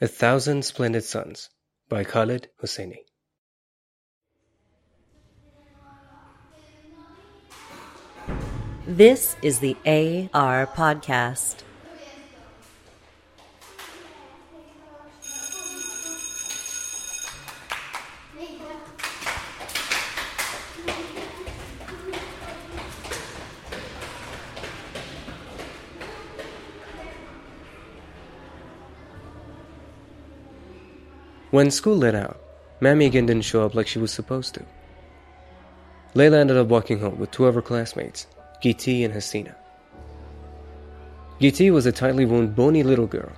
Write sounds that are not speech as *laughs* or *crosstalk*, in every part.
A Thousand Splendid Suns by Khaled Hosseini. This is the AR Podcast. When school let out, Mammy again didn't show up like she was supposed to. Laila ended up walking home with two of her classmates, Giti and Hasina. Giti was a tightly wound, bony little girl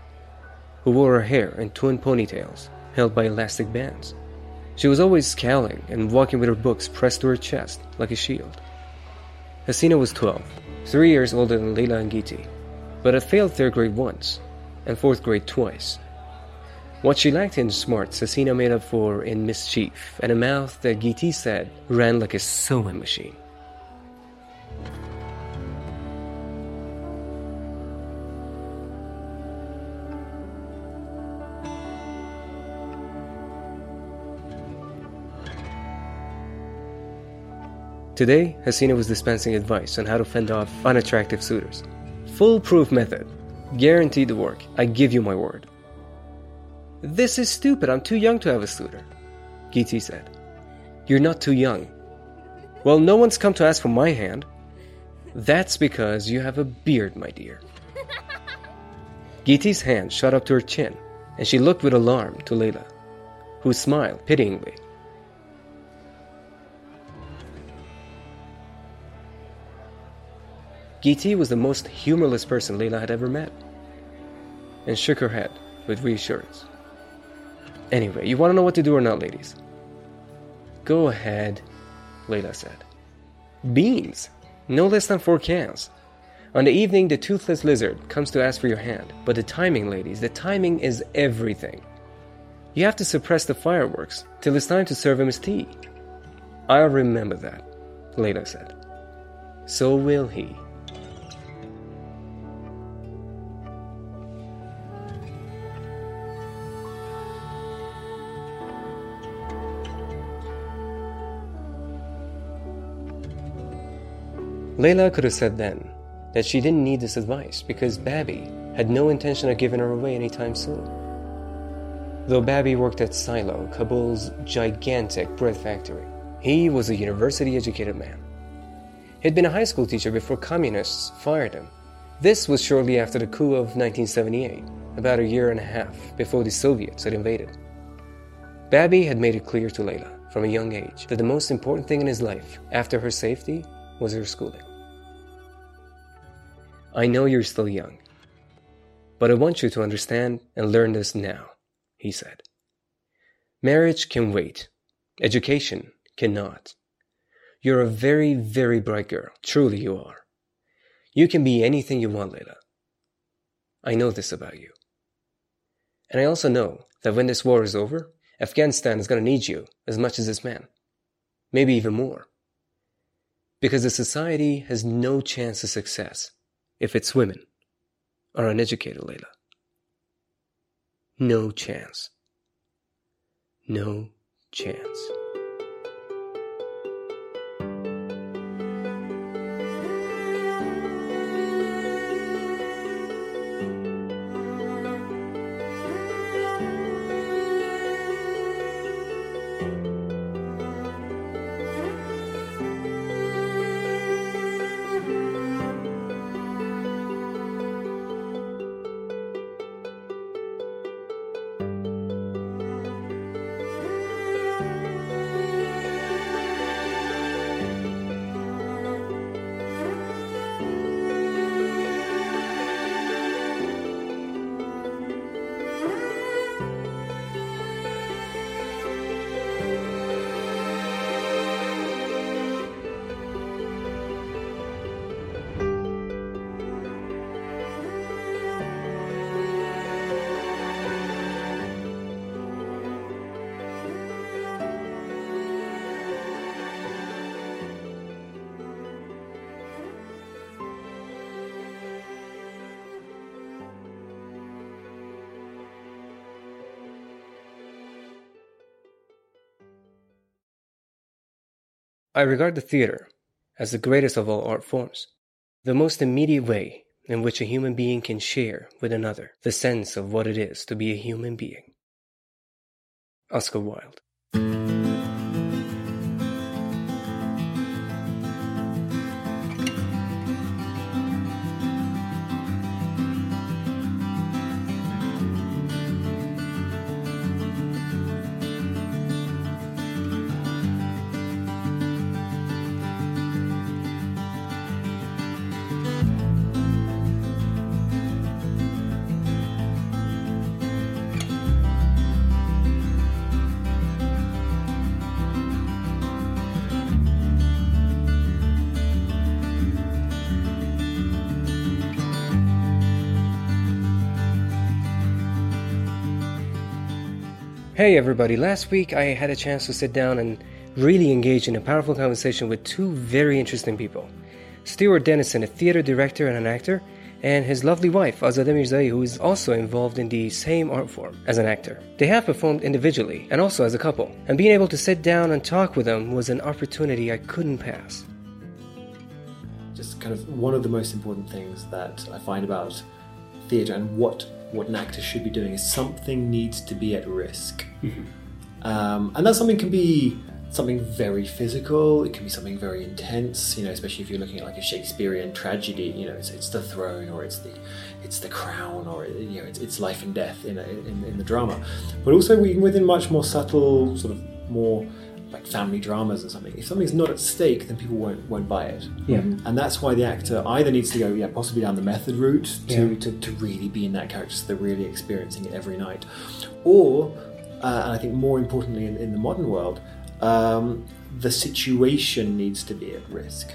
who wore her hair in twin ponytails held by elastic bands. She was always scowling and walking with her books pressed to her chest like a shield. Hasina was 12, three years older than Laila and Giti, but had failed third grade once and fourth grade twice what she lacked in smarts, Hasina made up for in mischief, and a mouth that Giti said ran like a sewing machine. Today, Hasina was dispensing advice on how to fend off unattractive suitors. Foolproof method. Guaranteed to work. I give you my word. This is stupid. I'm too young to have a suitor. Giti said. You're not too young. Well, no one's come to ask for my hand. That's because you have a beard, my dear. *laughs* Giti's hand shot up to her chin, and she looked with alarm to Laila, who smiled pityingly. Giti was the most humorless person Laila had ever met, and shook her head with reassurance. Anyway, you want to know what to do or not, ladies? Go ahead, Laila said. Beans! No less than four cans. On the evening, the toothless lizard comes to ask for your hand. But the timing, ladies, the timing is everything. You have to suppress the fireworks till it's time to serve him his tea. I'll remember that, Laila said. So will he. Laila could have said then that she didn't need this advice because Babi had no intention of giving her away anytime soon. Though Babi worked at Silo, Kabul's gigantic bread factory, he was a university educated man. He'd been a high school teacher before communists fired him. This was shortly after the coup of 1978, about a year and a half before the Soviets had invaded. Babi had made it clear to Laila from a young age that the most important thing in his life, after her safety, was her schooling. I know you're still young, but I want you to understand and learn this now, he said. Marriage can wait. Education cannot. You're a very, very bright girl. Truly you are. You can be anything you want, Laila. I know this about you. And I also know that when this war is over, Afghanistan is going to need you as much as this man. Maybe even more. Because the society has no chance of success if it's women are uneducated, Laila. No chance. No chance. I regard the theater as the greatest of all art forms, the most immediate way in which a human being can share with another the sense of what it is to be a human being. Oscar Wilde. Hey everybody, last week I had a chance to sit down and really engage in a powerful conversation with two very interesting people. Stuart Denison, a theater director and an actor, and his lovely wife, Azadeh Mirzaei, who is also involved in the same art form as an actor. They have performed individually and also as a couple, and being able to sit down and talk with them was an opportunity I couldn't pass. Just kind of one of the most important things that I find about theatre and what what an actor should be doing is something needs to be at risk. Mm-hmm. Um, and that something can be something very physical, it can be something very intense, you know, especially if you're looking at like a Shakespearean tragedy, you know, it's, it's the throne or it's the it's the crown or you know it's, it's life and death in, a, in, in the drama. But also within much more subtle, sort of more like family dramas or something. If something's not at stake, then people won't won't buy it. Yeah. And that's why the actor either needs to go, yeah, possibly down the method route to, Yeah. to, to really be in that character, so they're really experiencing it every night, or uh, and I think more importantly in, in the modern world, um, the situation needs to be at risk.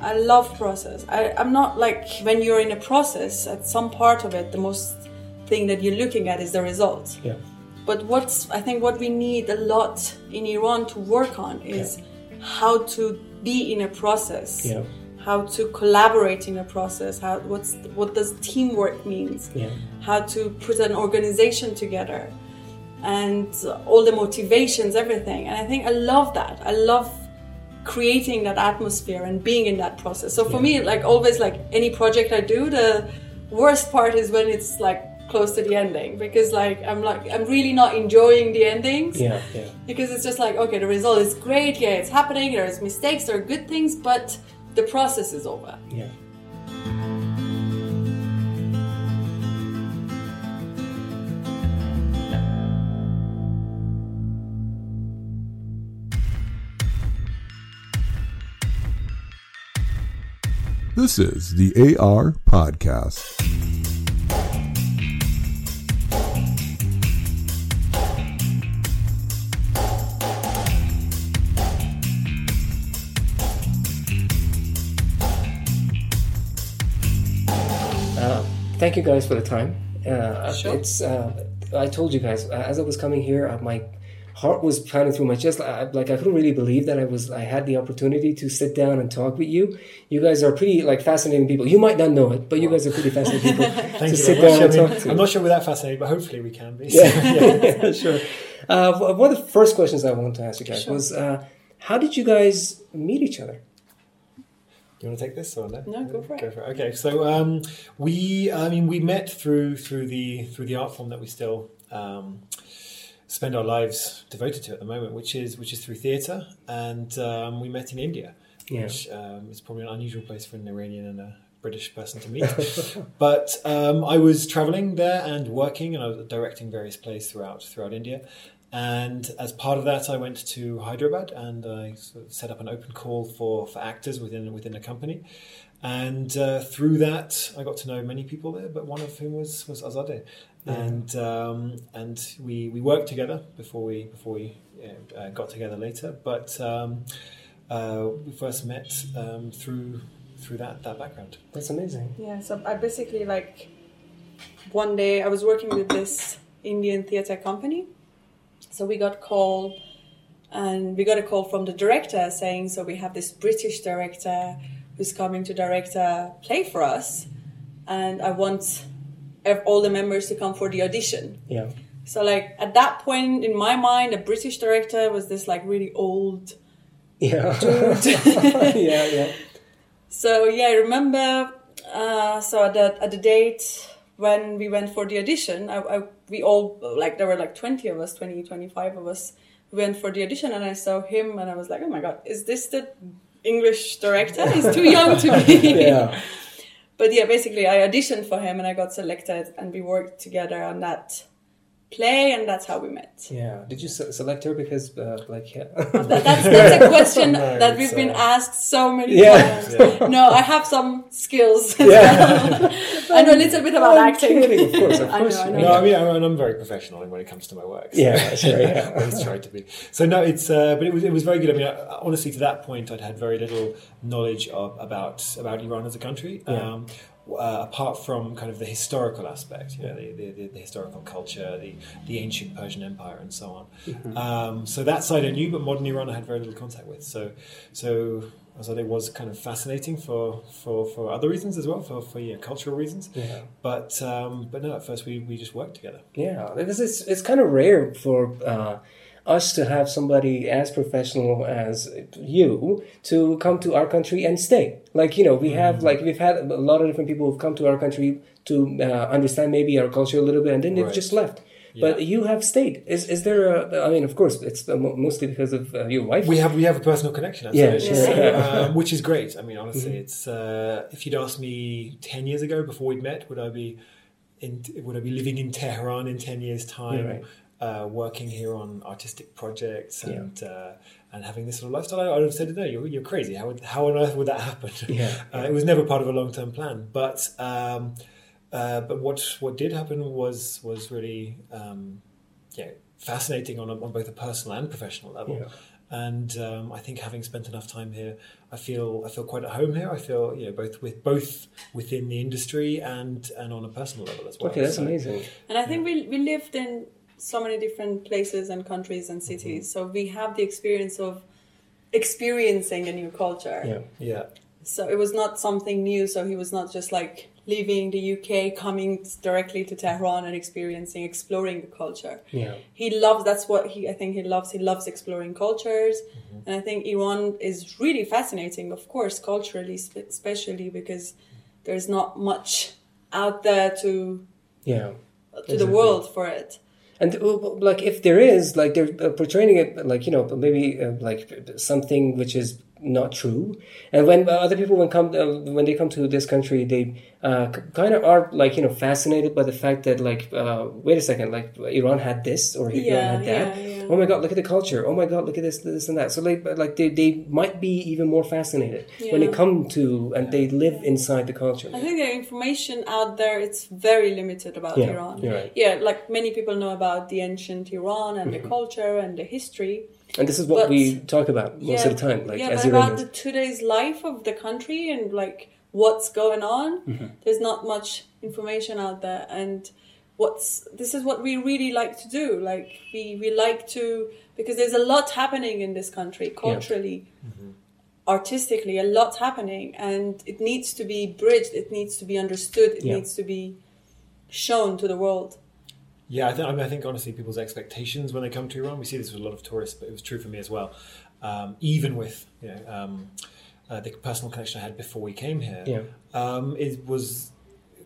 I love process. I, I'm not like when you're in a process, at some part of it, the most thing that you're looking at is the result. Yeah. But what's I think what we need a lot in Iran to work on is how to be in a process. Yeah. How to collaborate in a process. How what's what does teamwork means? Yeah. How to put an organization together, and all the motivations, everything. And I think I love that. I love creating that atmosphere and being in that process. So for me, like always, like any project I do, the worst part is when it's like close to the ending because like I'm like I'm really not enjoying the endings Yeah, yeah. because it's just like okay, the result is great, yeah, it's happening. There's mistakes, there are good things, but the process is over. Yeah. This is the AR Podcast. Thank you guys for the time. Uh, Sure. It's. Uh, I told you guys uh, as I was coming here, uh, my heart was pounding through my chest. I, like I couldn't really believe that I was. I had the opportunity to sit down and talk with you. You guys are pretty like fascinating people. You might not know it, but you guys are pretty fascinating people *laughs* Thank to you sit very much. down and I mean, talk to. I'm not sure we're that fascinating, but hopefully we can be. yeah, *laughs* sure. Uh, one of the first questions I wanted to ask you guys Sure. was, uh, how did you guys meet each other? Do you want to take this or no? No, go for it. Go for it. Okay, so um, we, I mean, we met through through the through the art form that we still um, spend our lives devoted to at the moment, which is which is through theatre, and um, we met in India, Yeah. which um, is probably an unusual place for an Iranian and a British person to meet. *laughs* but um, I was traveling there and working, and I was directing various plays throughout throughout India. And as part of that, I went to Hyderabad and I sort of set up an open call for, for actors within within the company. And uh, through that, I got to know many people there, but one of whom was was Azadeh. And um, and we, we worked together before we before we uh, got together later. But um, uh, we first met um, through through that that background. That's amazing. Yeah, so I basically like one day I was working with this Indian theater company. So we got call and we got a call from the director saying so we have this British director who's coming to direct a play for us and I want all the members to come for the audition. Yeah. So like at that point in my mind, a British director was this like really old, Yeah. *laughs* yeah, yeah. So yeah, I remember. Uh, so at the at the date when we went for the audition, I, I, we all like there were like twenty of us, 20, 25 of us. Went for the audition, and I saw him, and I was like, "Oh my god, is this the English director? He's too young to be." *laughs* Yeah. But yeah, basically, I auditioned for him, and I got selected, and we worked together on that play, and that's how we met. Yeah. Did you se- select her because, uh, like, yeah. *laughs* That, that's, that's a *laughs* question *laughs* No, that we've been uh, asked so many Yeah. times. No, I have some skills. Yeah. I know a little bit about I'm acting. kidding, of course, of I course know, I you know. No, I mean, I'm, I'm very professional when it comes to my work. so- Yeah, sure, yeah. I always try to be. So no, it's uh, but it was it was very good. I mean, I, honestly, to that point, I'd had very little knowledge of about about Iran as a country. Yeah. Um, uh, apart from kind of the historical aspect, you know, the, the, the, historical culture, the, the ancient Persian Empire, and so on. Mm-hmm. Um, so that side I knew, but modern Iran I had very little contact with. So, so I thought it was kind of fascinating for, for, for other reasons as well, for, for yeah, cultural reasons. Yeah. But um, but no, at first we, we just worked together. Yeah, because it's it's kind of rare for uh, us to have somebody as professional as you to come to our country and stay. Like you know, we have like we've had a lot of different people who've come to our country to uh, understand maybe our culture a little bit, and then they've just left. But you have stayed. Is is there a? I mean, of course, it's uh, mostly because of uh, your wife. We have we have a personal connection, Yeah. Yeah. *laughs* um, which is great. I mean, honestly, it's uh, if you'd asked me ten years ago before we'd met, would I be in would I be living in Tehran in ten years' time, Yeah, right. Uh, working here on artistic projects Yeah. and uh, and having this sort of lifestyle? I would have said no. You're, you're crazy. How would, how on earth would that happen? *laughs* Yeah. Uh, it was never part of a long term plan, but. Um, uh, but what what did happen was was really um, yeah fascinating on a, on both a personal and professional level. Yeah. And um, I think having spent enough time here, I feel I feel quite at home here. I feel you know both with both within the industry and and on a personal level as well. okay, that's So- amazing. And I think we, we lived in so many different places and countries and cities. Mm-hmm. So we have the experience of experiencing a new culture. Yeah. Yeah, So it was not something new. So he was not just like leaving the UK, coming directly to Tehran and experiencing, exploring the culture. Yeah. He loves, that's what he, I think he loves. He loves exploring cultures. Mm-hmm. And I think Iran is really fascinating, of course, culturally, especially because there's not much out there to, Yeah. to Exactly. the world for it. And uh, like, if there is, like, they're uh, portraying it, like, you know, maybe uh, like something which is not true. And when uh, other people, when come, uh, when they come to this country, they uh, kind of are like, you know, fascinated by the fact that, like, uh, wait a second, like, Iran had this or Iran had that. yeah, yeah. Oh my God, look at the culture. Oh my God, look at this, this, and that. So, like, like they, they might be even more fascinated when they come to and they live inside the culture. I think the information out there it's very limited about Yeah, Iran. right. Yeah, like many people know about the ancient Iran and the culture and the history. And this is what But- we talk about most yeah, of the time, like yeah, as but about the today's life of the country and like what's going on. Mm-hmm. There's not much information out there, and what's this is what we really like to do. Like we we like to because there's a lot happening in this country culturally. Artistically, a lot happening, and it needs to be bridged. It needs to be understood. It Yeah. needs to be shown to the world. Yeah, I, th- I, mean, I think honestly, people's expectations when they come to Iran, we see this with a lot of tourists, but it was true for me as well. Um, even with you know um, uh, the personal connection I had before we came here, Yeah. um, it was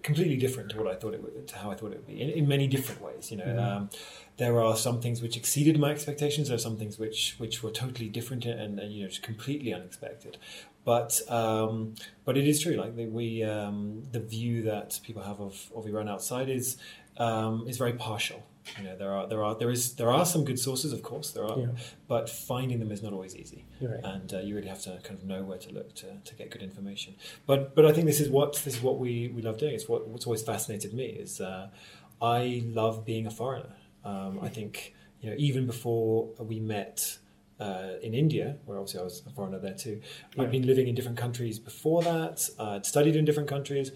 completely different to what I thought it would, to how I thought it would be in, in many different ways. You know, um, there are some things which exceeded my expectations. There are some things which which were totally different and, and you know just completely unexpected. But um, but it is true. Like the, we um, the view that people have of, of Iran outside is um, is very partial. You know, there are there are there is there are some good sources, of course, there are, Yeah. but finding them is not always easy, right. and uh, you really have to kind of know where to look to, to get good information. But but I think this is what this is what we, we love doing. It's what what's always fascinated me is uh, I love being a foreigner. Um, I think you know even before we met. Uh, in India, where obviously I was a foreigner there too, I'd been living in different countries before that. Uh, I'd studied in different countries,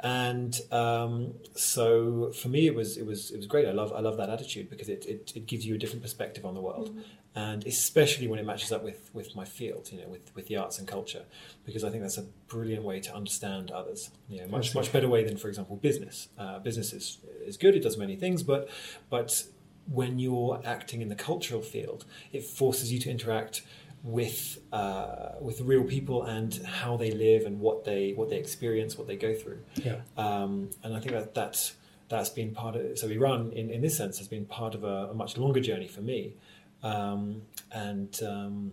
and um, so for me it was it was it was great. I love I love that attitude because it, it, it gives you a different perspective on the world, and especially when it matches up with, with my field, you know, with, with the arts and culture, because I think that's a brilliant way to understand others. You know, much much better way than, for example, business. Uh, business is is good; it does many things, but but when you're acting in the cultural field, it forces you to interact with uh, with real people and how they live and what they what they experience, what they go through. Yeah. Um, and I think that that's that's been part of so Iran in, in this sense has been part of a, a much longer journey for me, um, and um,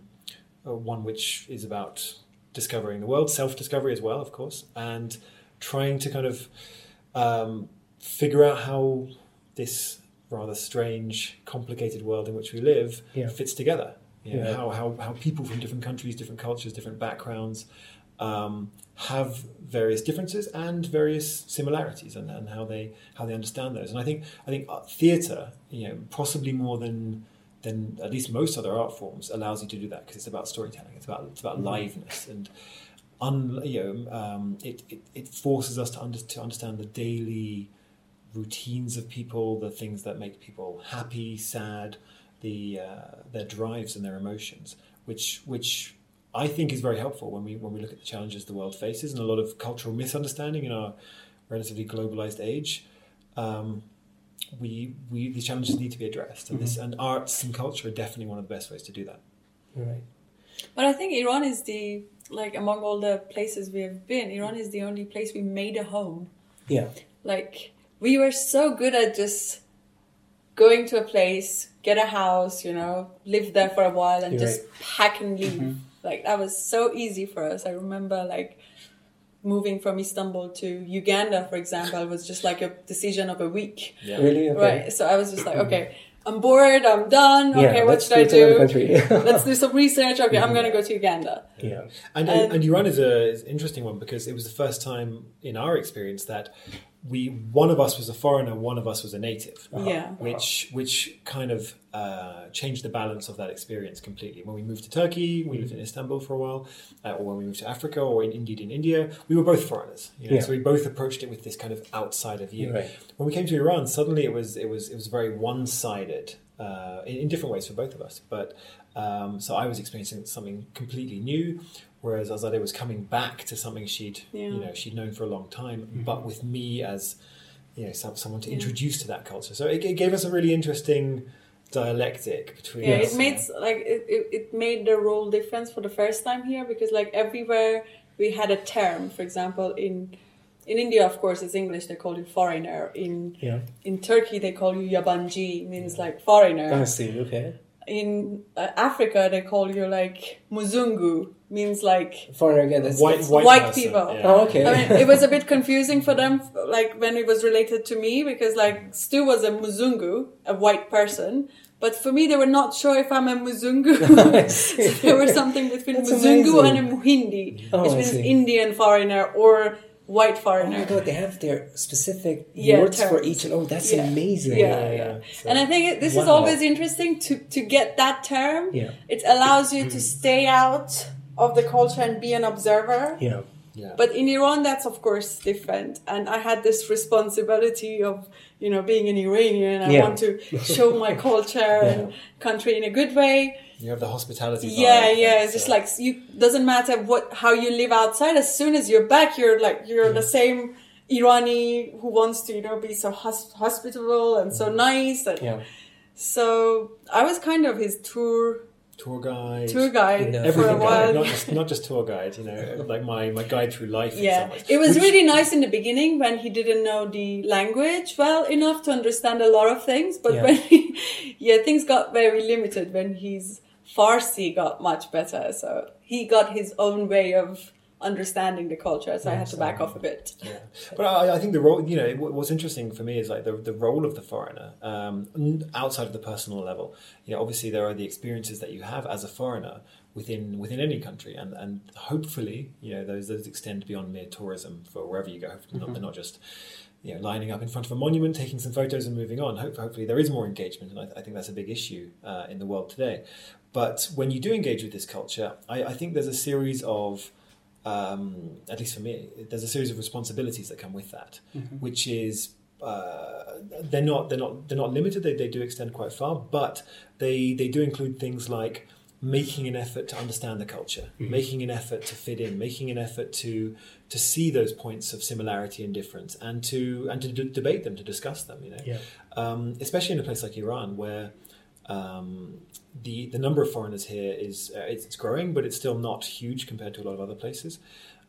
uh, one which is about discovering the world, self discovery as well, of course, and trying to kind of um, figure out how this rather strange, complicated world in which we live Yeah. fits together. You know, how, how, how people from different countries, different cultures, different backgrounds um, have various differences and various similarities, and, and how they how they understand those. And I think I think theatre, you know, possibly more than than at least most other art forms, allows you to do that because it's about storytelling. It's about it's about liveness and un, you know, um, it, it it forces us to under, to understand the daily routines of people, the things that make people happy, sad, the uh, their drives and their emotions, which which I think is very helpful when we when we look at the challenges the world faces and a lot of cultural misunderstanding in our relatively globalized age. Um, we, we these challenges need to be addressed, and this and arts and culture are definitely one of the best ways to do that. Right. But I think Iran is the like among all the places we have been, Iran is the only place we made a home. Yeah. Like we were so good at just going to a place, get a house, you know, live there for a while and You're just right. pack and leave. Mm-hmm. Like that was so easy for us. I remember like moving from Istanbul to Uganda, for example, was just like a decision of a week. Yeah. Really? Okay. Right. So I was just like, okay, I'm bored, I'm done. Yeah, Okay, what should I go to another do? *laughs* Let's do some research. Okay, I'm mm-hmm. gonna go to Uganda. yeah. And, And- and Iran is a is an interesting one because it was the first time in our experience that we one of us was a foreigner, one of us was a native. Yeah. Which which kind of uh, changed the balance of that experience completely. When we moved to Turkey, we lived in Istanbul for a while, uh, or when we moved to Africa, or in, indeed in India, we were both foreigners. You know? Yeah. So we both approached it with this kind of outsider view. Right. When we came to Iran, suddenly it was it was it was very one sided uh, in, in different ways for both of us. But um, so I was experiencing something completely new, whereas Azadeh was coming back to something she'd Yeah. you know she'd known for a long time, but with me as you know someone to Yeah. introduce to that culture. So it, it gave us a really interesting dialectic between. Yeah, us. it made like it, it, it made the role difference for the first time here because like everywhere we had a term. For example, in in India, of course, it's English. They call you foreigner. In Yeah. in Turkey, they call you yabanji, means like foreigner. I see. Okay. In uh, Africa, they call you like muzungu, means like Foreigner again. That's white white, white person, people. yeah. Oh, okay. I mean, it was a bit confusing for them, like when it was related to me, because like Stu was a Muzungu, a white person, but for me they were not sure if I'm a Muzungu. *laughs* *laughs* I see. there was something between That's Muzungu amazing. and a Muhindi, Oh, which I means. Indian foreigner or white foreigner. Oh foreigner. my god, they have their specific Yeah, words for each. and Oh, that's Yeah. amazing. Yeah, Yeah, yeah. yeah. So- and I think it, this is always interesting to to get that term. Yeah. It allows you to mm. stay out of the culture and be an observer. Yeah. Yeah. But in Iran, that's of course different. And I had this responsibility of, you know, being an Iranian. I Yeah. want to show my *laughs* culture and country in a good way. you have the hospitality. Yeah, vibe yeah. that, It's just uh, like you doesn't matter what how you live outside. As soon as you're back, you're like you're the same Irani who wants to, you know, be so hos- hospitable and so nice. And Yeah. So I was kind of his tour tour guide. tour guide Yeah. for a Everything while. guide, not just not just tour guide. You know, *laughs* like my, my guide through life. in Yeah, some it was Which- really nice in the beginning when he didn't know the language well enough to understand a lot of things. But Yeah. when he, *laughs* yeah, things got very limited when his Farsi got much better. So he got his own way of understanding the culture. So I had to back off a bit. Yeah. But I, I think the role, you know, what's interesting for me is like the, the role of the foreigner um, outside of the personal level. You know, obviously there are the experiences that you have as a foreigner within within any country, and and hopefully, you know, those those extend beyond mere tourism for wherever you go. Hopefully, not, they're not just. You know, lining up in front of a monument, taking some photos, and moving on. Hope, hopefully, there is more engagement, and I, I think that's a big issue uh, in the world today. But when you do engage with this culture, I, I think there's a series of um, at least for me, there's a series of responsibilities that come with that, which is uh, they're not they're not they're not limited. They, they do extend quite far, but they they do include things like making an effort to understand the culture, making an effort to fit in, making an effort to to see those points of similarity and difference, and to and to d- debate them, to discuss them. You know, Yeah. um, especially in a place like Iran where um, the the number of foreigners here is uh, it's, it's growing, but it's still not huge compared to a lot of other places.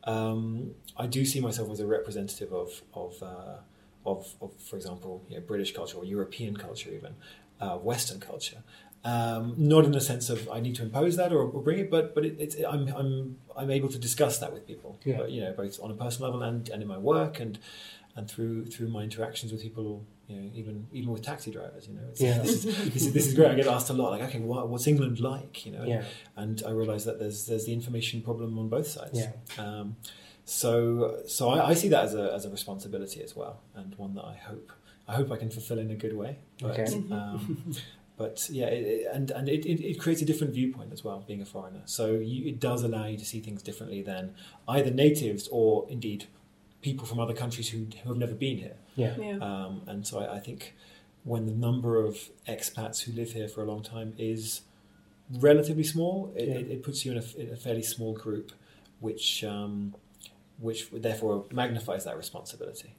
Um, I do see myself as a representative of of, uh, of, of for example, you know, British culture or European culture, even uh, Western culture. Um, not in the sense of I need to impose that or, or bring it, but but it, it's I'm I'm I'm able to discuss that with people, Yeah. you know, both on a personal level and, and in my work and and through through my interactions with people, you know, even even with taxi drivers, you know, it's, Yeah. this, is, this is this is great. I get asked a lot, like, okay, what, what's England like, you know? Yeah. And I realise that there's there's the information problem on both sides. Yeah. Um, so so I, I see that as a as a responsibility as well, and one that I hope I hope I can fulfil in a good way. But, Okay. um, but yeah, it, it- and and it, it, it creates a different viewpoint as well, being a foreigner. So you, it does allow you to see things differently than either natives or indeed people from other countries who, who have never been here. Yeah. Yeah. Um, and so I, I think when the number of expats who live here for a long time is relatively small, it, Yeah. it, it puts you in a, in a fairly small group, which um, which therefore magnifies that responsibility.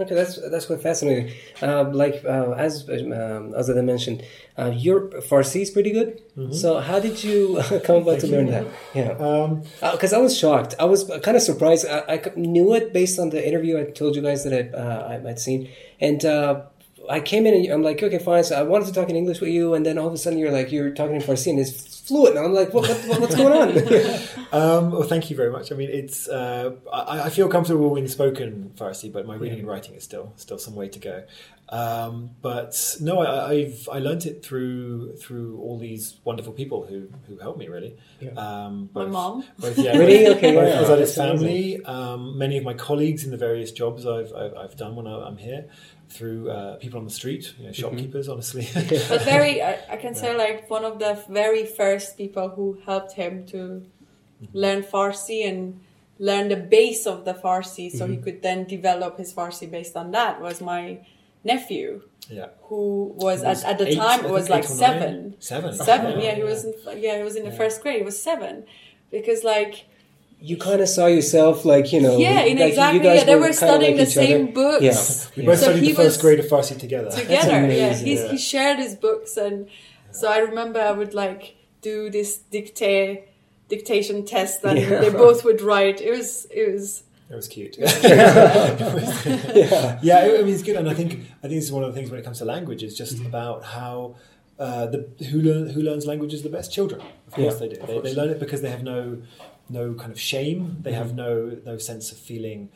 Okay, that's that's quite fascinating. Uh, like uh, as um, as I mentioned, uh, your Farsi is pretty good. So how did you *laughs* come about to learn that? Yeah, Um, because I was shocked. I was kind of surprised. I knew it based on the interview I told you guys that I uh, I- I'd seen, and uh, I came in and I'm like, okay, fine. So I wanted to talk in English with you, and then all of a sudden you're like, you're talking in Farsi and it's fluent, and I'm like, what, what what's going on? *laughs* um, well, thank you very much. I mean, it's uh, I, I feel comfortable in spoken Farsi, but my reading and writing is still still some way to go. Um, but no, I, I've I learnt it through through all these wonderful people who who helped me really. Yeah. Um, My mom. both, yeah, Really? both- Okay, both yeah, Azadeh's family, um, many of my colleagues in the various jobs I've I've, I've done when I, I'm here, through uh, people on the street, you know, mhm. shopkeepers, honestly. *laughs* But very, I, I can say like one of the very first people who helped him to mm-hmm. learn Farsi and learn the base of the Farsi, so he mm-hmm. could then develop his Farsi based on that was my nephew, yeah. who was, was at, at the eight, time it was like eight or seven. Seven. Seven, oh, yeah, he was in, yeah, he was in the first grade. He was seven, because like you kind of saw yourself like you know, yeah, in like, exactly. You guys Yeah, they were kinda studying like the each same other. books. Yeah. We both So studied he the first was- grade of Farsi together. together. Yeah, he's, Yeah. he shared his books, and so I remember I would like do this dictate dictation test, and Yeah. they both would write. It was it was It was cute. *laughs* *laughs* yeah. yeah, I mean, it's good, and I think I think this is one of the things when it comes to language is Mm-hmm. just about how uh, the who learn, who learns languages the best children. Of course Yeah, they do. They, course. they learn it because they have no no kind of shame. They have Mm-hmm. no no sense of feeling.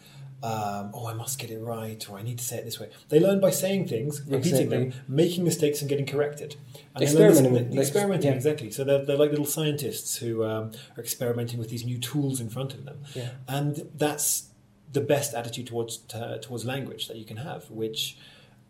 Um, oh, I must get it right, or I need to say it this way. They learn by saying things, repeating them, making mistakes, and getting corrected. And this- Experimenting, experimenting, yeah. exactly. So they're, they're like little scientists who um, are experimenting with these new tools in front of them Yeah. and that's the best attitude towards towards language that you can have, which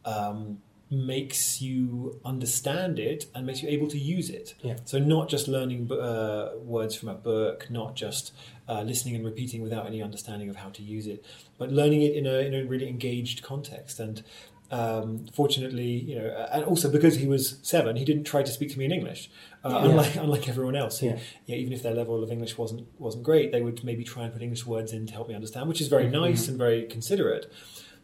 um, makes you understand it and makes you able to use it. Yeah. So not just learning uh, words from a book, not just uh, listening and repeating without any understanding of how to use it, but learning it in a in a really engaged context and. Um, fortunately, you know, and also because he was seven, he didn't try to speak to me in English, uh, Yeah. unlike unlike everyone else. Who, Yeah. yeah, even if their level of English wasn't wasn't great, they would maybe try and put English words in to help me understand, which is very Mm-hmm. nice and very considerate.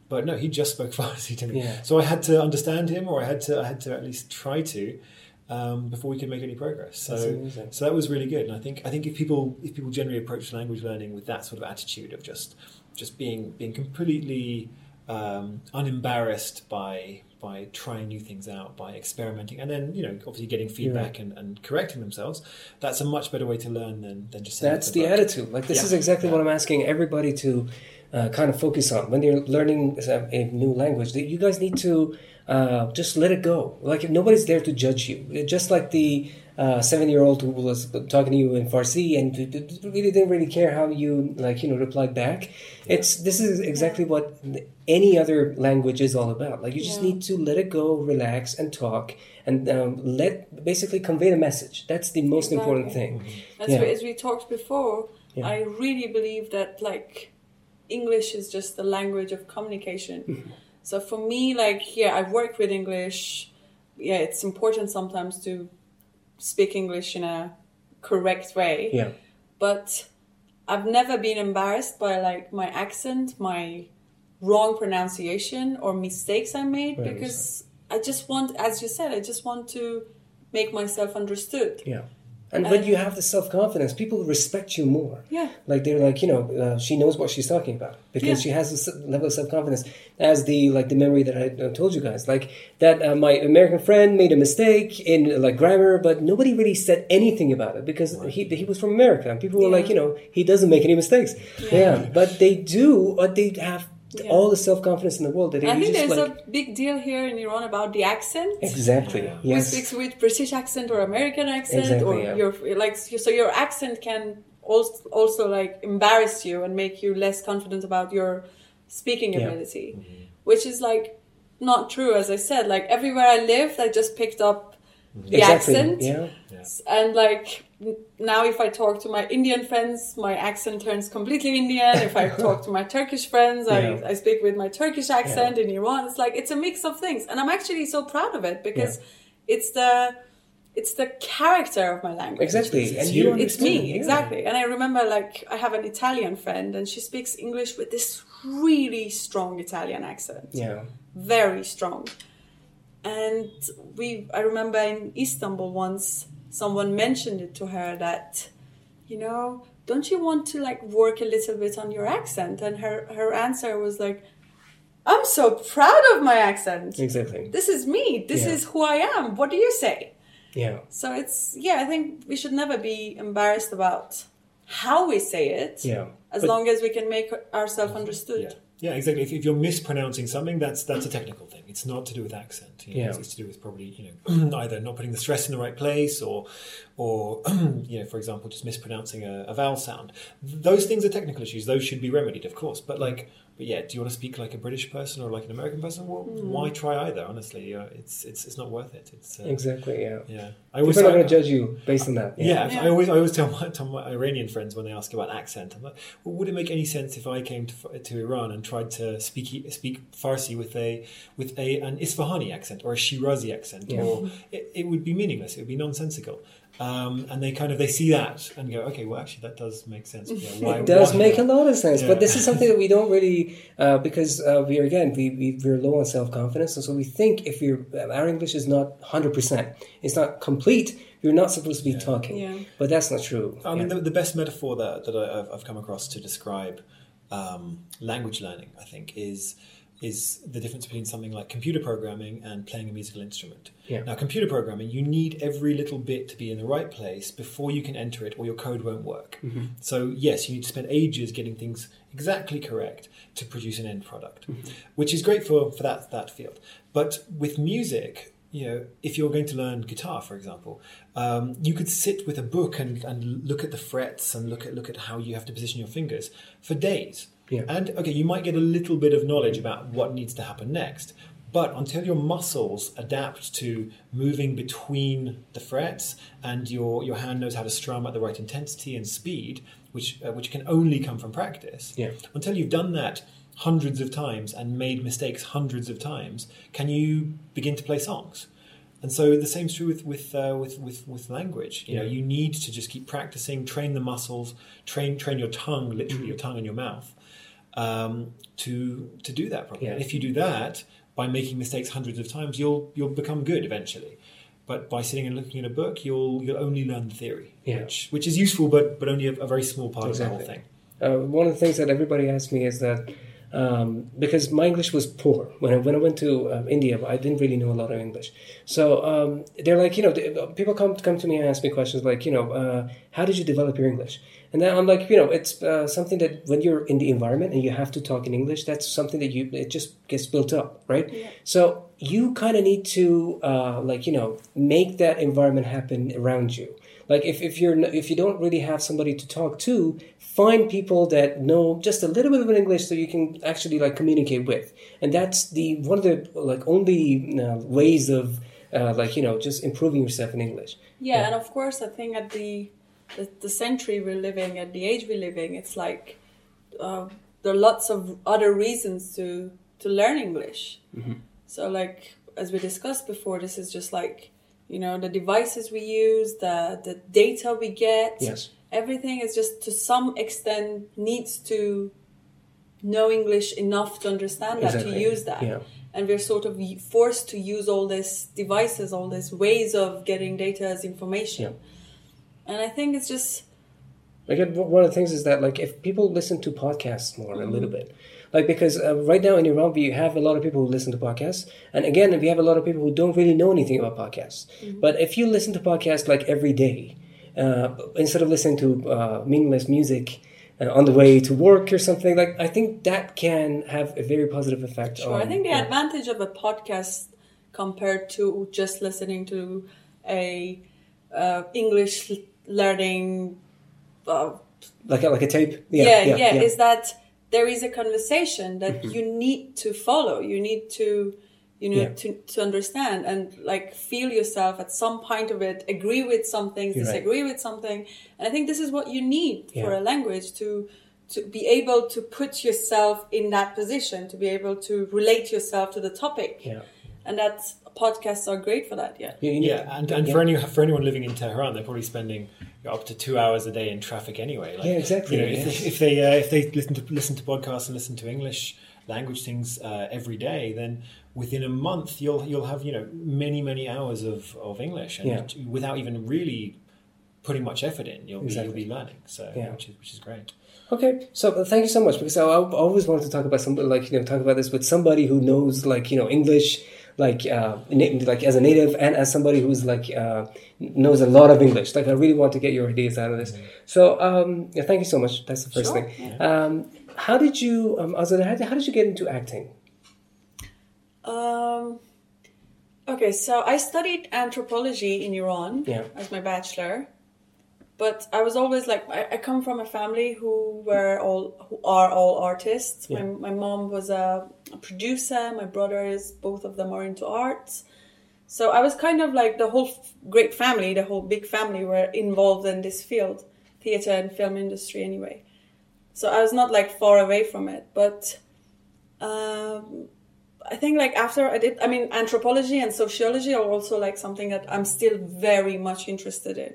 But no, he just spoke *laughs* Farsi to me, Yeah. so I had to understand him, or I had to I had to at least try to um, before we could make any progress. So so that was really good, and I think I think if people if people generally approach language learning with that sort of attitude of just just being being completely um, unembarrassed by by trying new things out, by experimenting, and then you know obviously getting feedback and, and correcting themselves. That's a much better way to learn than than just That's the book. attitude. Like this Yeah. is exactly what I'm asking everybody to uh, kind of focus on when they're learning uh, a new language. That you guys need to uh, just let it go. Like if nobody's there to judge you. Just like the uh, seven-year-old who was talking to you in Farsi and really didn't really care how you like you know replied back. It's this is exactly what any other language is all about. Like you just Yeah. need to let it go, relax, and talk, and um, let basically convey the message. That's the most important Exactly. thing. as, Yeah. we, as we talked before. Yeah. I really believe that like English is just the language of communication. Mm-hmm. so for me, like yeah, I've worked with English. Yeah, it's important sometimes to speak English in a correct way. Yeah. but I've never been embarrassed by like my accent, my wrong pronunciation, or mistakes I made because I just want, as you said, I just want to make myself understood. Yeah. And when you have the self confidence, people respect you more. Yeah. Like they're like, you know, uh, she knows what she's talking about because Yeah. she has this level of self confidence. As the like the memory that I uh, told you guys, like that uh, my American friend made a mistake in uh, like grammar, but nobody really said anything about it because he he was from America and people were like, you know, he doesn't make any mistakes. Yeah. But they do, but they have Yeah. all the self confidence in the world that I think there's like a big deal here in Iran about the accent. exactly Yes. Who speaks with British accent or American accent, Exactly, or yeah. your like so your accent can also also like embarrass you and make you less confident about your speaking Yeah. ability, mm-hmm. which is like not true. As I said, like everywhere I lived, I just picked up Mm-hmm. the exactly accent, yeah and like now if I talk to my Indian friends, my accent turns completely Indian. If I *laughs* talk to my Turkish friends, Yeah. I, I speak with my Turkish accent in Iran. It's like it's a mix of things, and I'm actually so proud of it because it's the it's the character of my language. exactly It's and you. you It's me, yeah. exactly. And I remember, like, I have an Italian friend, and she speaks English with this really strong Italian accent yeah very strong. And we, I remember in Istanbul once, someone mentioned it to her that, you know, don't you want to like work a little bit on your accent? And her her answer was like, I'm so proud of my accent. exactly This is me. This Yeah. is who I am. What do you say? yeah So it's yeah, I think we should never be embarrassed about how we say it. Yeah. As But- long as we can make ourselves understood. Yeah, yeah, exactly. If, if you're mispronouncing something, that's that's a technical thing. It's not to do with accent. You know, Yeah. it's, it's to do with probably you know *clears throat* either not putting the stress in the right place or or *clears throat* you know, for example, just mispronouncing a, a vowel sound. Those things are technical issues. Those should be remedied, of course. But like, but yeah, do you want to speak like a British person or like an American person? Well, Hmm. why try either? Honestly, uh, it's it's it's not worth it. It's uh, exactly yeah yeah. I always People are going to judge you based on that. yeah, Yeah. I always I always tell my, tell my Iranian friends when they ask about accent, I'm like, well, would it make any sense if I came to, to Iran and tried to speak speak Farsi with a with a an Isfahani accent or a Shirazi accent, Yeah. or it, it would be meaningless. It would be nonsensical. Um, and they kind of they see that and go, okay, well, actually, that does make sense. Yeah, *laughs* why, It does why- make a lot of sense, Yeah. but this is something that we *laughs* don't really uh, because uh, we are again we, we we're low on self confidence, and so we think if you're our English is not hundred percent, it's not complete. You're not supposed to be talking, Yeah. but that's not true. I mean, Yeah. the, the best metaphor that, that I- I've, I've come across to describe um, language learning, I think, is is the difference between something like computer programming and playing a musical instrument. Yeah. Now, computer programming, you need every little bit to be in the right place before you can enter it, or your code won't work. So, yes, you need to spend ages getting things exactly correct to produce an end product, which is great for, for that that field. But with music, you know, if you're going to learn guitar, for example, um, you could sit with a book and, and look at the frets and look at look at how you have to position your fingers for days. Yeah. And okay, you might get a little bit of knowledge about what needs to happen next, but until your muscles adapt to moving between the frets and your your hand knows how to strum at the right intensity and speed, which uh, which can only come from practice. Yeah. Until you've done that hundreds of times and made mistakes hundreds of times, can you begin to play songs? And so the same's true with with uh, with, with with language. You know, you need to just keep practicing, train the muscles, train train your tongue, literally your tongue and your mouth, um, to to do that properly. Yeah. And if you do that by making mistakes hundreds of times, you'll you'll become good eventually. But by sitting and looking at a book, you'll you'll only learn the theory, Yeah. which which is useful, but but only a, a very small part Exactly. of the whole thing. Uh, one of the things that everybody asks me is that um, because my English was poor when I, when I went to uh, India, I didn't really know a lot of English. So um, they're like, you know, people come come to me and ask me questions like, you know, uh, how did you develop your English? And then I'm like, you know, it's uh, something that when you're in the environment and you have to talk in English, that's something that you it just gets built up, right? So you kind of need to uh, like you know make that environment happen around you. Like if, if you're if you don't really have somebody to talk to, find people that know just a little bit of English so you can actually like communicate with. And that's the one of the like only uh, ways of uh, like you know just improving yourself in English. Yeah, and of course, I think at the, the the century we're living, at the age we're living, it's like uh, there are lots of other reasons to to learn English. So, like as we discussed before, this is just like you know the devices we use, the the data we get. Yes. Everything is just to some extent needs to know English enough to understand that to use that. Yeah. and we're sort of forced to use all these devices, all these ways of getting data as information. And I think it's just Like one of the things is that like if people listen to podcasts more a little bit, like because uh, right now in Iran we have a lot of people who listen to podcasts, and again we have a lot of people who don't really know anything about podcasts. But if you listen to podcasts like every day, uh, instead of listening to uh, meaningless music. Uh, on the way to work or something like I think that can have a very positive effect. Sure. on, I think the advantage of a podcast compared to just listening to a uh, English learning, uh, like a, like a tape. yeah, yeah, is that there is a conversation that you need to follow. You need to, you know, Yeah. to, to understand and like feel yourself at some point of it, agree with some things, You're right. disagree with something. And I think this is what you need for a language to to be able to put yourself in that position, to be able to relate yourself to the topic. Yeah. And that podcasts are great for that, yeah. You- you Yeah, and, and for any for anyone living in Tehran, they're probably spending up to two hours a day in traffic anyway. Like, Yeah, exactly, You know, yeah. if, they- if they uh, if they listen to listen to podcasts and listen to English language things uh, every day, then within a month you'll you'll have you know many many hours of, of English, and Yeah. without even really putting much effort in, you'll be Exactly. you'll be learning. So Yeah. which is which is great. Okay, so uh, thank you so much because I, I always wanted to talk about somebody like you know talk about this with somebody who knows like you know English like uh, na- like as a native and as somebody who's like uh, knows a lot of English. Like I really want to get your ideas out of this. So um, yeah, thank you so much. That's the first Sure, thing. Um, how did you um, Azad, how, did- how did you get into acting? Um, okay, so I studied anthropology in Iran Yeah. as my bachelor, but I was always like I, I come from a family who were all who are all artists. Yeah. My, my mom was a, a producer. My brothers, both of them, are into arts. So I was kind of like the whole f- great family, the whole big family were involved in this field, theater and film industry anyway. So I was not like far away from it, but um, I think like after I did, I mean, anthropology and sociology are also like something that I'm still very much interested in.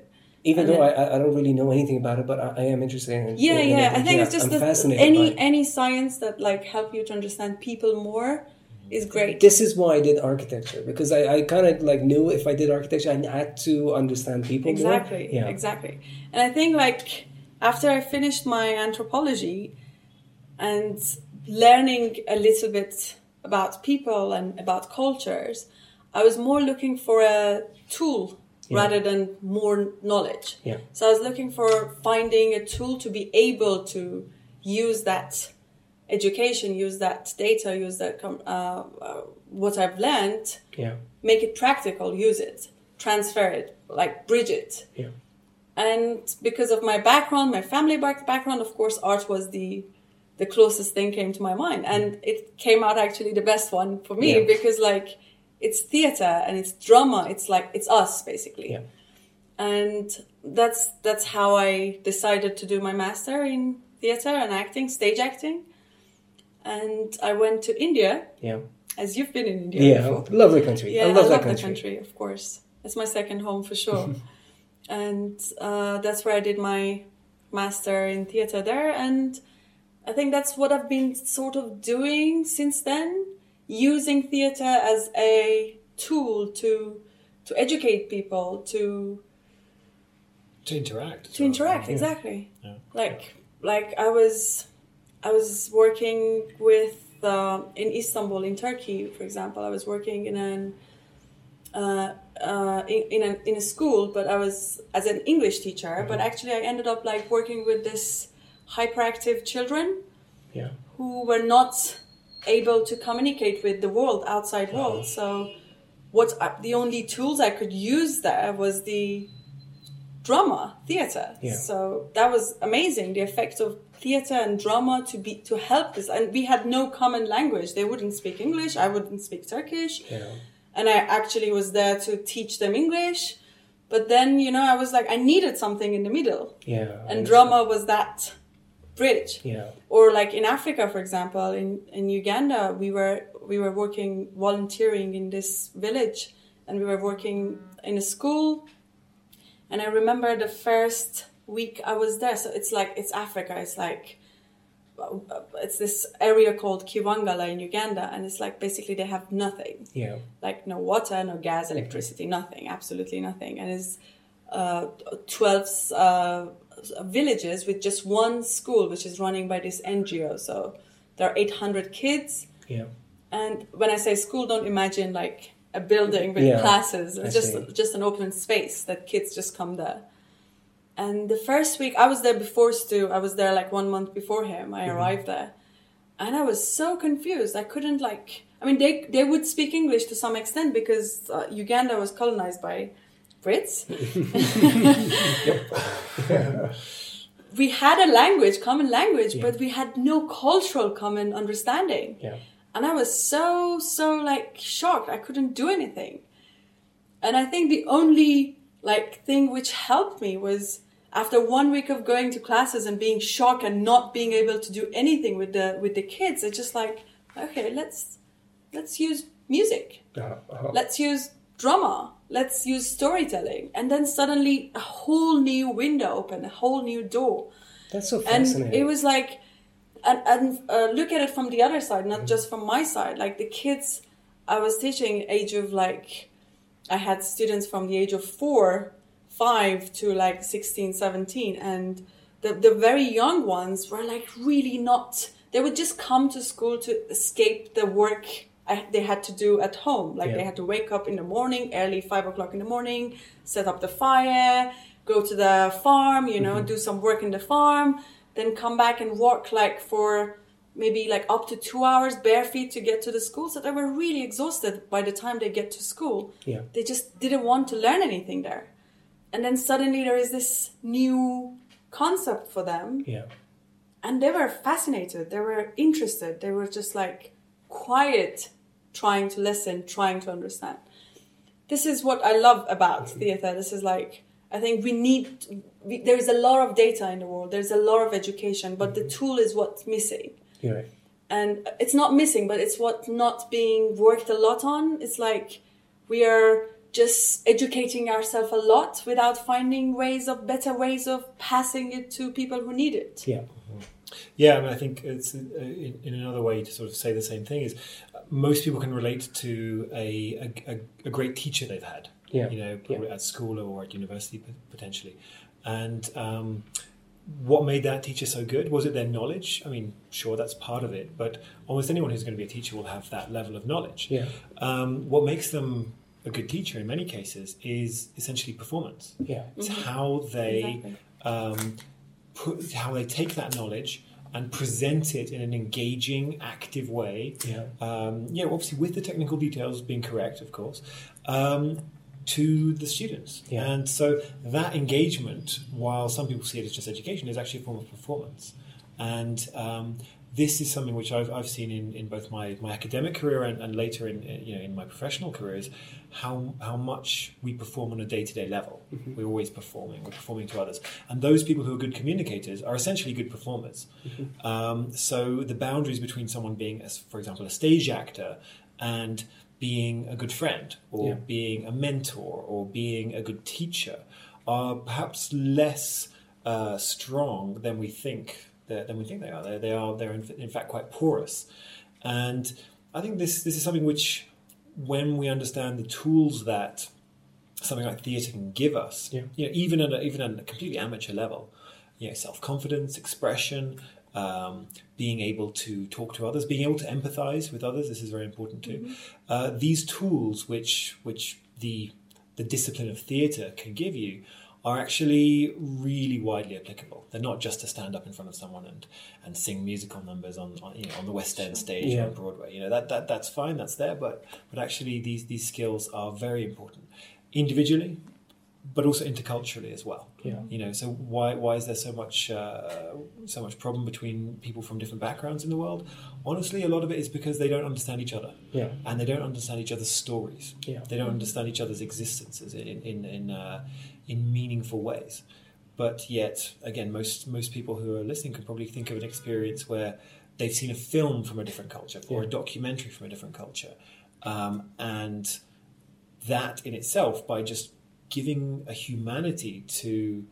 Even though I, I don't really know anything about it, but I, I am interested in it. Yeah, in yeah. it. I think it's just that any any science that like help you to understand people more is great. this is why I did architecture because I, I kind of like knew if I did architecture I had to understand people more. exactly Yeah. exactly and i think like after i finished my anthropology and learning a little bit about people and about cultures i was more looking for a tool rather than more knowledge Yeah. so i was looking for finding a tool to be able to use that education use that data use that com- uh, uh, what i've learned Yeah. make it practical, use it, transfer it, like bridge it. Yeah. And because of my background, my family background, of course, art was the the closest thing came to my mind, and it came out actually the best one for me Yeah. because like it's theater and it's drama. It's like it's us basically, Yeah. and that's that's how I decided to do my master in theater and acting, stage acting. And I went to India, Yeah. as you've been in India. Yeah. before. Lovely country. Yeah, I love that country. the country, of course. It's my second home for sure. *laughs* and uh, that's where I did my master in theater there. And I think that's what I've been sort of doing since then, using theater as a tool to to educate people, to To interact. to well. interact exactly Yeah. like like i was i was working with uh, in istanbul in turkey for example i was working in an uh, uh, in, in, a, in a school but i was as an english teacher but actually i ended up like working with this hyperactive children Yeah. who were not able to communicate with the world outside world. So what I, the only tools i could use there was the drama theater. Yeah. so that was amazing the effect of theater and drama to be to help this. And we had no common language. They wouldn't speak english. I wouldn't speak turkish. Yeah. and i actually was there to teach them english. But then you know i was like i needed something in the middle. Yeah. and drama was that bridge Yeah. or like in Africa, for example, in, in Uganda, we were we were working volunteering in this village, and we were working in a school. And I remember the first week I was there. So it's like it's Africa. It's like it's this area called Kiwangala in Uganda, and it's like basically they have nothing, Yeah. like no water, no gas, electricity, nothing, absolutely nothing, and it's uh, 12 uh, villages with just one school, which is running by this NGO. So there are 800 kids, Yeah. and when I say school, don't imagine like a building with Yeah, classes. I It's just see. just an open space that kids just come there. And the first week I was there before Stu, I was there like one month before him. I Mm-hmm. arrived there, and I was so confused. I couldn't like. I mean, they they would speak English to some extent because uh, Uganda was colonized by Brits. *laughs* *laughs* we had a language, common language, but we had no cultural common understanding. Yeah. And I was so, so like shocked. I couldn't do anything. And I think the only like thing which helped me was after one week of going to classes and being shocked and not being able to do anything with the with the kids, it's just like, okay, let's let's use music. Uh-huh. Let's use drama. Let's use storytelling. And then suddenly a whole new window opened, a whole new door That's so and fascinating. it was like and, and uh, look at it from the other side not just from my side like the kids i was teaching age of like i had students from the age of four five to like 16 17 and the, the very young ones were like really not they would just come to school to escape the work I, they had to do at home. Like Yeah. they had to wake up in the morning early five o'clock in the morning set up the fire go to the farm you know mm-hmm. do some work in the farm then come back and walk like for maybe like up to two hours bare feet to get to the school. So they were really exhausted by the time they get to school. Yeah. they just didn't want to learn anything there. And then suddenly there is this new concept for them. Yeah. and they were fascinated. They were interested. They were just like quiet trying to listen trying to understand. This is what i love about mm-hmm. theater. This is like i think we need we, there is a lot of data in the world. There's a lot of education but the mm-hmm. tool is what's missing. Right. and it's not missing but it's what not being worked a lot on. It's like we are just educating ourselves a lot without finding ways of better ways of passing it to people who need it. Yeah. Mm-hmm. Yeah, I mean, I think it's uh, in, in another way to sort of say the same thing is uh, most people can relate to a, a, a, a great teacher they've had. Yeah, You know, yeah. at school or at university potentially, and um, what made that teacher so good? Was it their knowledge? I mean, sure, that's part of it, but almost anyone who's going to be a teacher will have that level of knowledge. Yeah. Um, what makes them a good teacher in many cases is essentially performance. Yeah. It's how they Exactly. um, put how they take that knowledge and present it in an engaging, active way. Yeah. Um, yeah, obviously with the technical details being correct, of course, um, to the students. Yeah. And so that engagement, while some people see it as just education, is actually a form of performance. And um, this is something which I've, I've seen in, in both my, my academic career and, and later in, in, you know, in my professional careers, how, how much we perform on a day-to-day level. We're always performing, we're performing to others. And those people who are good communicators are essentially good performers. Um, so the boundaries between someone being, as for example, a stage actor and being a good friend or Yeah. being a mentor or being a good teacher are perhaps less uh, strong than we think than we think they are. They, they are they're in, in fact quite porous, and I think this this is something which, when we understand the tools that something like theatre can give us, Yeah. you know, even at a, even at a completely amateur level, you know, self confidence, expression, um, being able to talk to others, being able to empathize with others. This is very important too. Uh, these tools, which which the the discipline of theatre can give you, are actually really widely applicable. They're not just to stand up in front of someone and, and sing musical numbers on, on you know on the West End stage Yeah. or on Broadway. You know that, that that's fine, that's there, but but actually these these skills are very important individually, but also interculturally as well. Yeah. You know, so why why is there so much uh, so much problem between people from different backgrounds in the world? Honestly, a lot of it is because they don't understand each other Yeah. and they don't understand each other's stories. Yeah. They don't understand each other's existences in in in, uh, in meaningful ways. But yet, again, most most people who are listening could probably think of an experience where they've seen a film from a different culture or a documentary from a different culture, um, and that in itself, by just giving a humanity to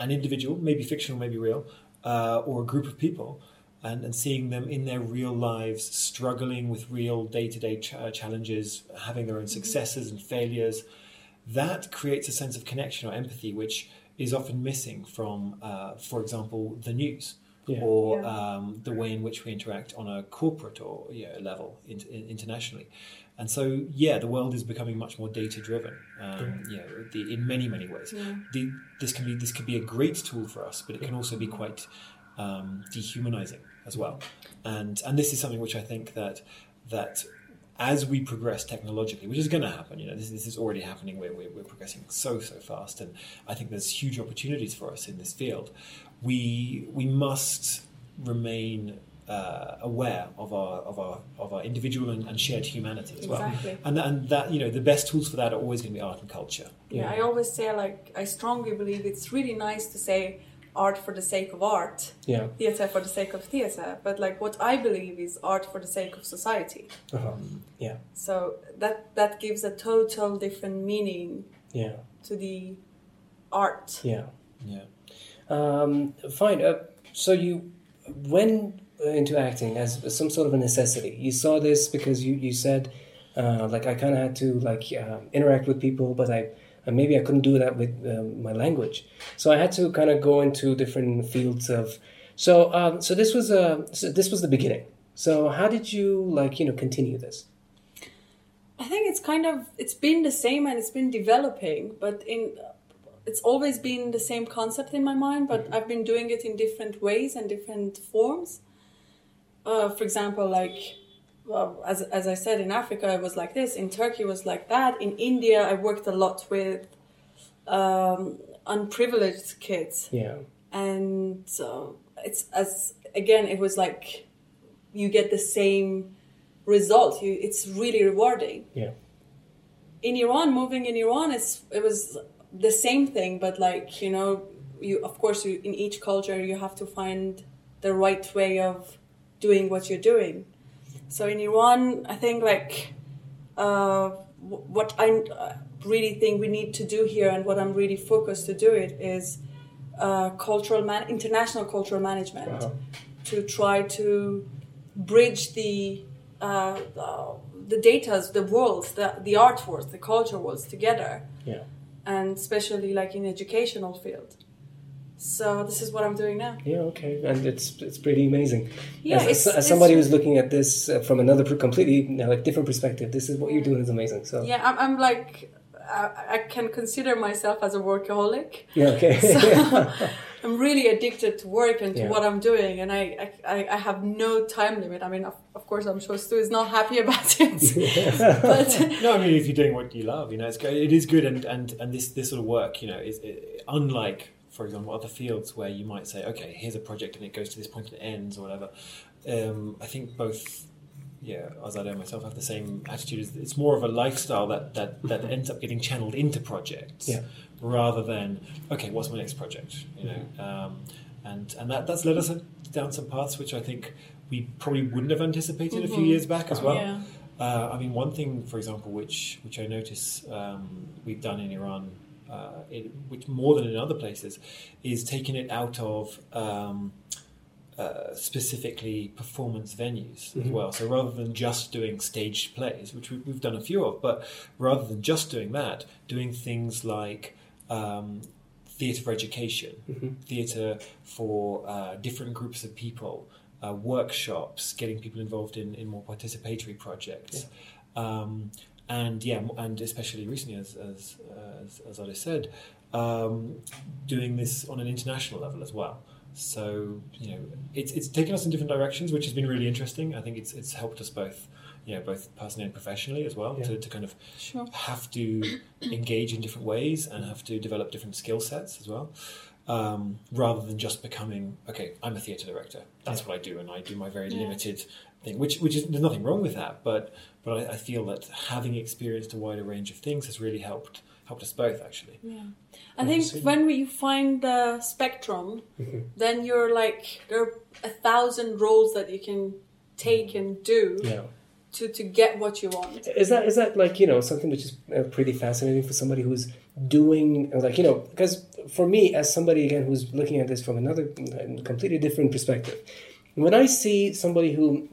an individual, maybe fictional, maybe real, uh, or a group of people, and, and seeing them in their real lives struggling with real day to day challenges, having their own successes and failures, that creates a sense of connection or empathy, which is often missing from, uh, for example, the news. Yeah. Or Yeah. um, the way in which we interact on a corporate or you know, level in, in, internationally, and so yeah, the world is becoming much more data driven. Um, you know, the, in many many ways. The, this can be this could be a great tool for us, but it can also be quite um, dehumanizing as well. And and this is something which I think that that as we progress technologically, which is going to happen, you know, this, this is already happening. We're, we're, we're progressing so so fast, and I think there's huge opportunities for us in this field. We we must remain uh, aware of our of our of our individual and, and shared humanity as well. Exactly. And and that you know the best tools for that are always going to be art and culture. Yeah, I always say like I strongly believe it's really nice to say art for the sake of art, Yeah. theatre for the sake of theatre, but like what I believe is art for the sake of society. Uh-huh. Yeah. So that that gives a total different meaning Yeah. to the art. Yeah. Yeah. Um, fine. Uh, so you went into acting as some sort of a necessity. You saw this because you you said, uh, like I kind of had to like uh, interact with people, but I uh, maybe I couldn't do that with um, my language. So I had to kind of go into different fields of. So um, so this was uh, so this was the beginning. So how did you like you know continue this? I think it's kind of it's been the same and it's been developing, but in it's always been the same concept in my mind, but I've been doing it in different ways and different forms. Uh, for example, like well, as as I said, in Africa it was like this, in Turkey it was like that, in India I worked a lot with um, unprivileged kids. Yeah. and uh, it's as again it was like you get the same result. You it's really rewarding. Yeah. in iran moving in iran it's it was the same thing but like you know you of course you in each culture you have to find the right way of doing what you're doing so in iran i think like uh, what i uh, really think we need to do here and what i'm really focused to do it is uh, cultural man- international cultural management Uh-huh. to try to bridge the uh, uh, the datas, the worlds, the, the art worlds, the culture worlds together, Yeah. and especially like in educational field. So this is what I'm doing now. Yeah, okay, and it's it's pretty amazing. Yeah, as, it's- as, it's- somebody who's looking at this uh, from another completely you know, like different perspective, this is what you're doing is amazing. So Yeah, I'm, I'm like I, I can consider myself as a workaholic. yeah, okay, *laughs* *laughs* I'm really addicted to work and to Yeah. what I'm doing, and I, I, I have no time limit. I mean, of, of course, I'm sure Stu is not happy *laughs* about it, but No, I mean if you're doing what you love, you know, it's good. It is good, and and and this this sort of work, you know, is it, unlike, for example, other fields where you might say, okay, here's a project and it goes to this point and it ends or whatever. Um, I think both. Yeah, Azadeh and myself have the same attitude. It's- It's more of a lifestyle that, that, that ends up getting channeled into projects Yeah. rather than okay, what's my next project? You know, um, and and that that's led us down some paths which I think we probably wouldn't have anticipated a few years back as well. Yeah. Uh, I mean, one thing, for example, which which I notice um, we've done in Iran, uh, it, which more than in other places, is taking it out of um, uh, specifically performance venues as well. So rather than just doing staged plays, which we, we've done a few of, but rather than just doing that, doing things like um, theatre for education, theatre for uh, different groups of people, uh, workshops, getting people involved in, in more participatory projects. Um, and yeah, and especially recently, as as as, as I said, um, doing this on an international level as well. So you know, it's it's taken us in different directions, which has been really interesting. I think it's it's helped us both, you know, both personally and professionally as well, to, to kind of Sure. have to engage in different ways and have to develop different skill sets as well. Um, rather than just becoming okay, I'm a theatre director. That's what I do, and I do my very Yeah. limited thing. Which which is there's nothing wrong with that, but but I, I feel that having experienced a wider range of things has really helped helped us both actually. Yeah. I think when we find the spectrum, then you're like there are a thousand roles that you can take and do yeah. to, to get what you want. Is that is that like you know something which is uh, pretty fascinating for somebody who's doing like you know because for me as somebody again who's looking at this from another completely different perspective, when I see somebody who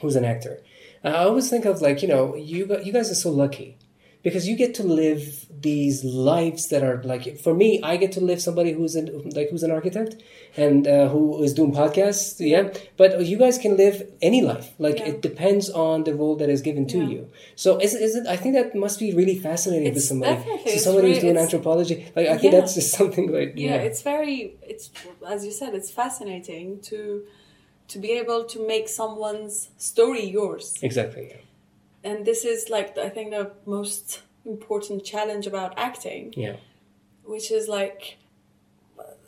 who's an actor, I always think of like you know you you guys are so lucky because you get to live these lives that are like for me I get to live somebody who's an like who's an architect and uh, who is doing podcasts yeah but you guys can live any life like Yeah. it depends on the role that is given to Yeah. you so is, is it I think that must be really fascinating to somebody definitely- so it's somebody who's doing anthropology like I think Yeah. that's just something like yeah, it's very it's as you said it's fascinating to to be able to make someone's story yours exactly yeah. And this is like i think the most important challenge about acting. Yeah. Which is like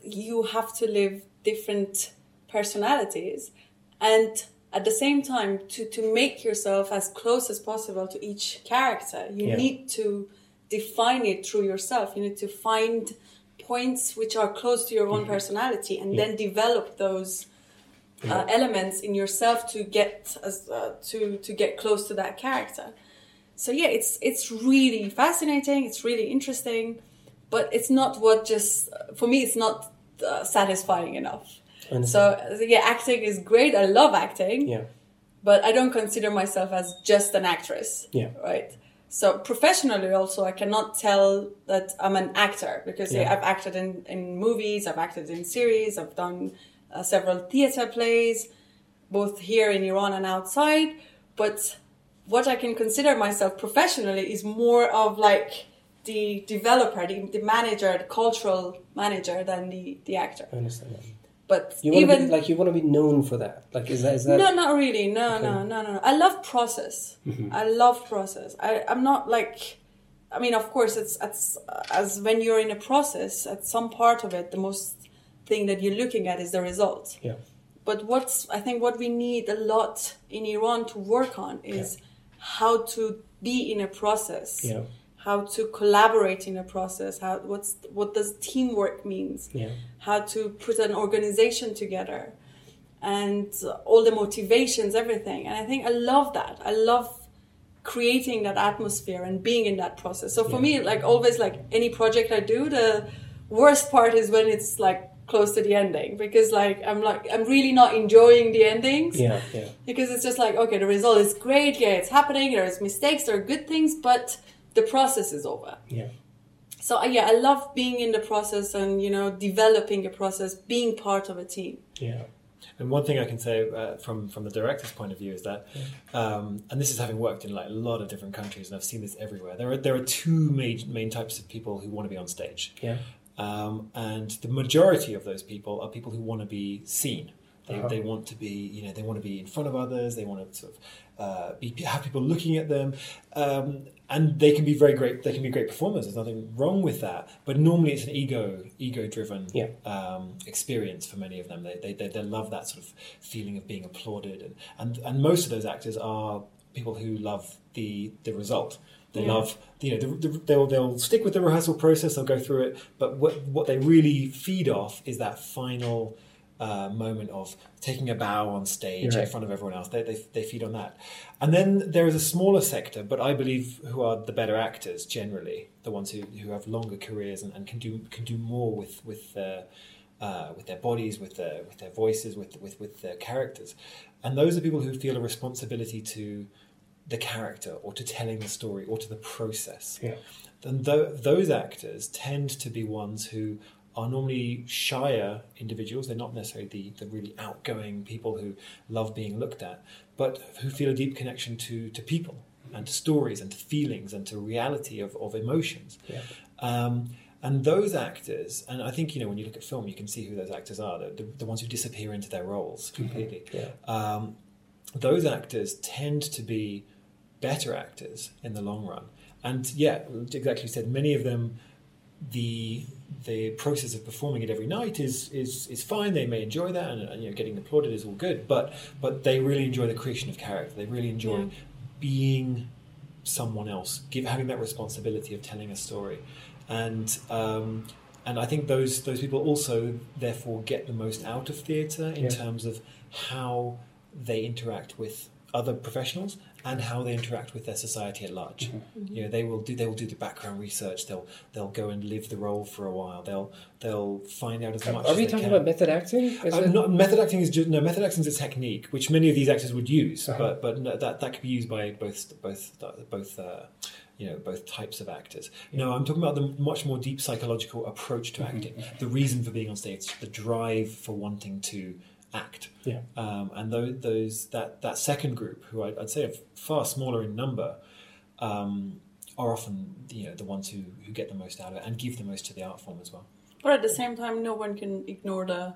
you have to live different personalities and at the same time to, to make yourself as close as possible to each character. You Yeah. need to define it through yourself. You need to find points which are close to your own mm-hmm. personality and then develop those uh, elements in yourself to get as uh, to to get close to that character so yeah it's it's really fascinating it's really interesting but it's not what just for me it's not uh, satisfying enough so uh, yeah acting is great i love acting yeah but i don't consider myself as just an actress Yeah. right so professionally also i cannot tell that i'm an actor because yeah. Yeah. i've acted in, in movies i've acted in series i've done uh, several theater plays both here in iran and outside but what i can consider myself professionally is more of like the developer the, the manager the cultural manager than the, the actor I understand that. but You even be like you want to be known for that. Like is that is that no, not really. No, no, no, no, no. I love process. Mm-hmm. I love process. I, I'm not like. I mean, of course, it's, it's as when you're in a process. At some part of it, the most thing that you're looking at is the result. yeah But what's I think what we need a lot in Iran to work on is how to be in a process. Yeah. How to collaborate in a process. How what's what does teamwork means? yeah how to put an organization together and all the motivations everything and i think i love that i love creating that atmosphere and being in that process so for me like always like any project i do the worst part is when it's like close to the ending because like i'm like i'm really not enjoying the endings. Yeah yeah. Because it's just like okay the result is great. Yeah it's happening. There's mistakes. There are good things but the process is over. Yeah. So uh, yeah i love being in the process and you know developing a process being part of a team. Yeah. And one thing I can say uh, from from the director's point of view is that, um, and this is having worked in like a lot of different countries, and I've seen this everywhere. There are there are two main main types of people who want to be on stage, yeah um, and the majority of those people are people who want to be seen. They, Uh-huh. they want to be, you know, they want to be in front of others. They want to sort of uh, be have people looking at them, um, and they can be very great. They can be great performers. There's nothing wrong with that. But normally, it's an ego ego driven Yeah. um, experience for many of them. They, they, they, they love that sort of feeling of being applauded, and, and, and most of those actors are people who love the the result. They Yeah. love you know the, the, they'll they'll stick with the rehearsal process. They'll go through it, but what what they really feed off is that final. Uh, moment of taking a bow on stage in front of everyone else. They, they, they feed on that. And then there is a smaller sector, but I believe who are the better actors generally, the ones who, who have longer careers and, and can do can do more with with their uh, with their bodies, with their with their voices, with with with their characters. And those are people who feel a responsibility to the character or to telling the story or to the process. Yeah. And th- those actors tend to be ones who are normally shyer individuals. They're not necessarily the, the really outgoing people who love being looked at, but who feel a deep connection to, to people and to stories and to feelings and to reality of, of emotions. Yeah. Um, and those actors, and I think, you know, when you look at film, you can see who those actors are, the, the, the ones who disappear into their roles completely. Yeah. Um, those actors tend to be better actors in the long run. And yeah, exactly you said, many of them, the the process of performing it every night is is is fine. They may enjoy that, and, and you know, getting applauded is all good. But but they really enjoy the creation of character. They really enjoy Yeah. being someone else, give having that responsibility of telling a story, and um, and I think those those people also therefore get the most out of theatre in Yeah. terms of how they interact with other professionals and how they interact with their society at large. Mm-hmm. You know, they will do they will do the background research. They'll they'll go and live the role for a while. They'll they'll find out as much. Are as we they talking can. about method acting? Is Uh, it- not, method acting is just no method acting is a technique which many of these actors would use, Uh-huh. but but no, that that could be used by both both both uh, you know both types of actors. No, I'm talking about the much more deep psychological approach to Mm-hmm. acting, the reason for being on stage, the drive for wanting to act. Yeah. Um, and those, those that that second group, who I'd, I'd say are far smaller in number, um, are often you know the ones who, who get the most out of it and give the most to the art form as well. But at the same time, no one can ignore the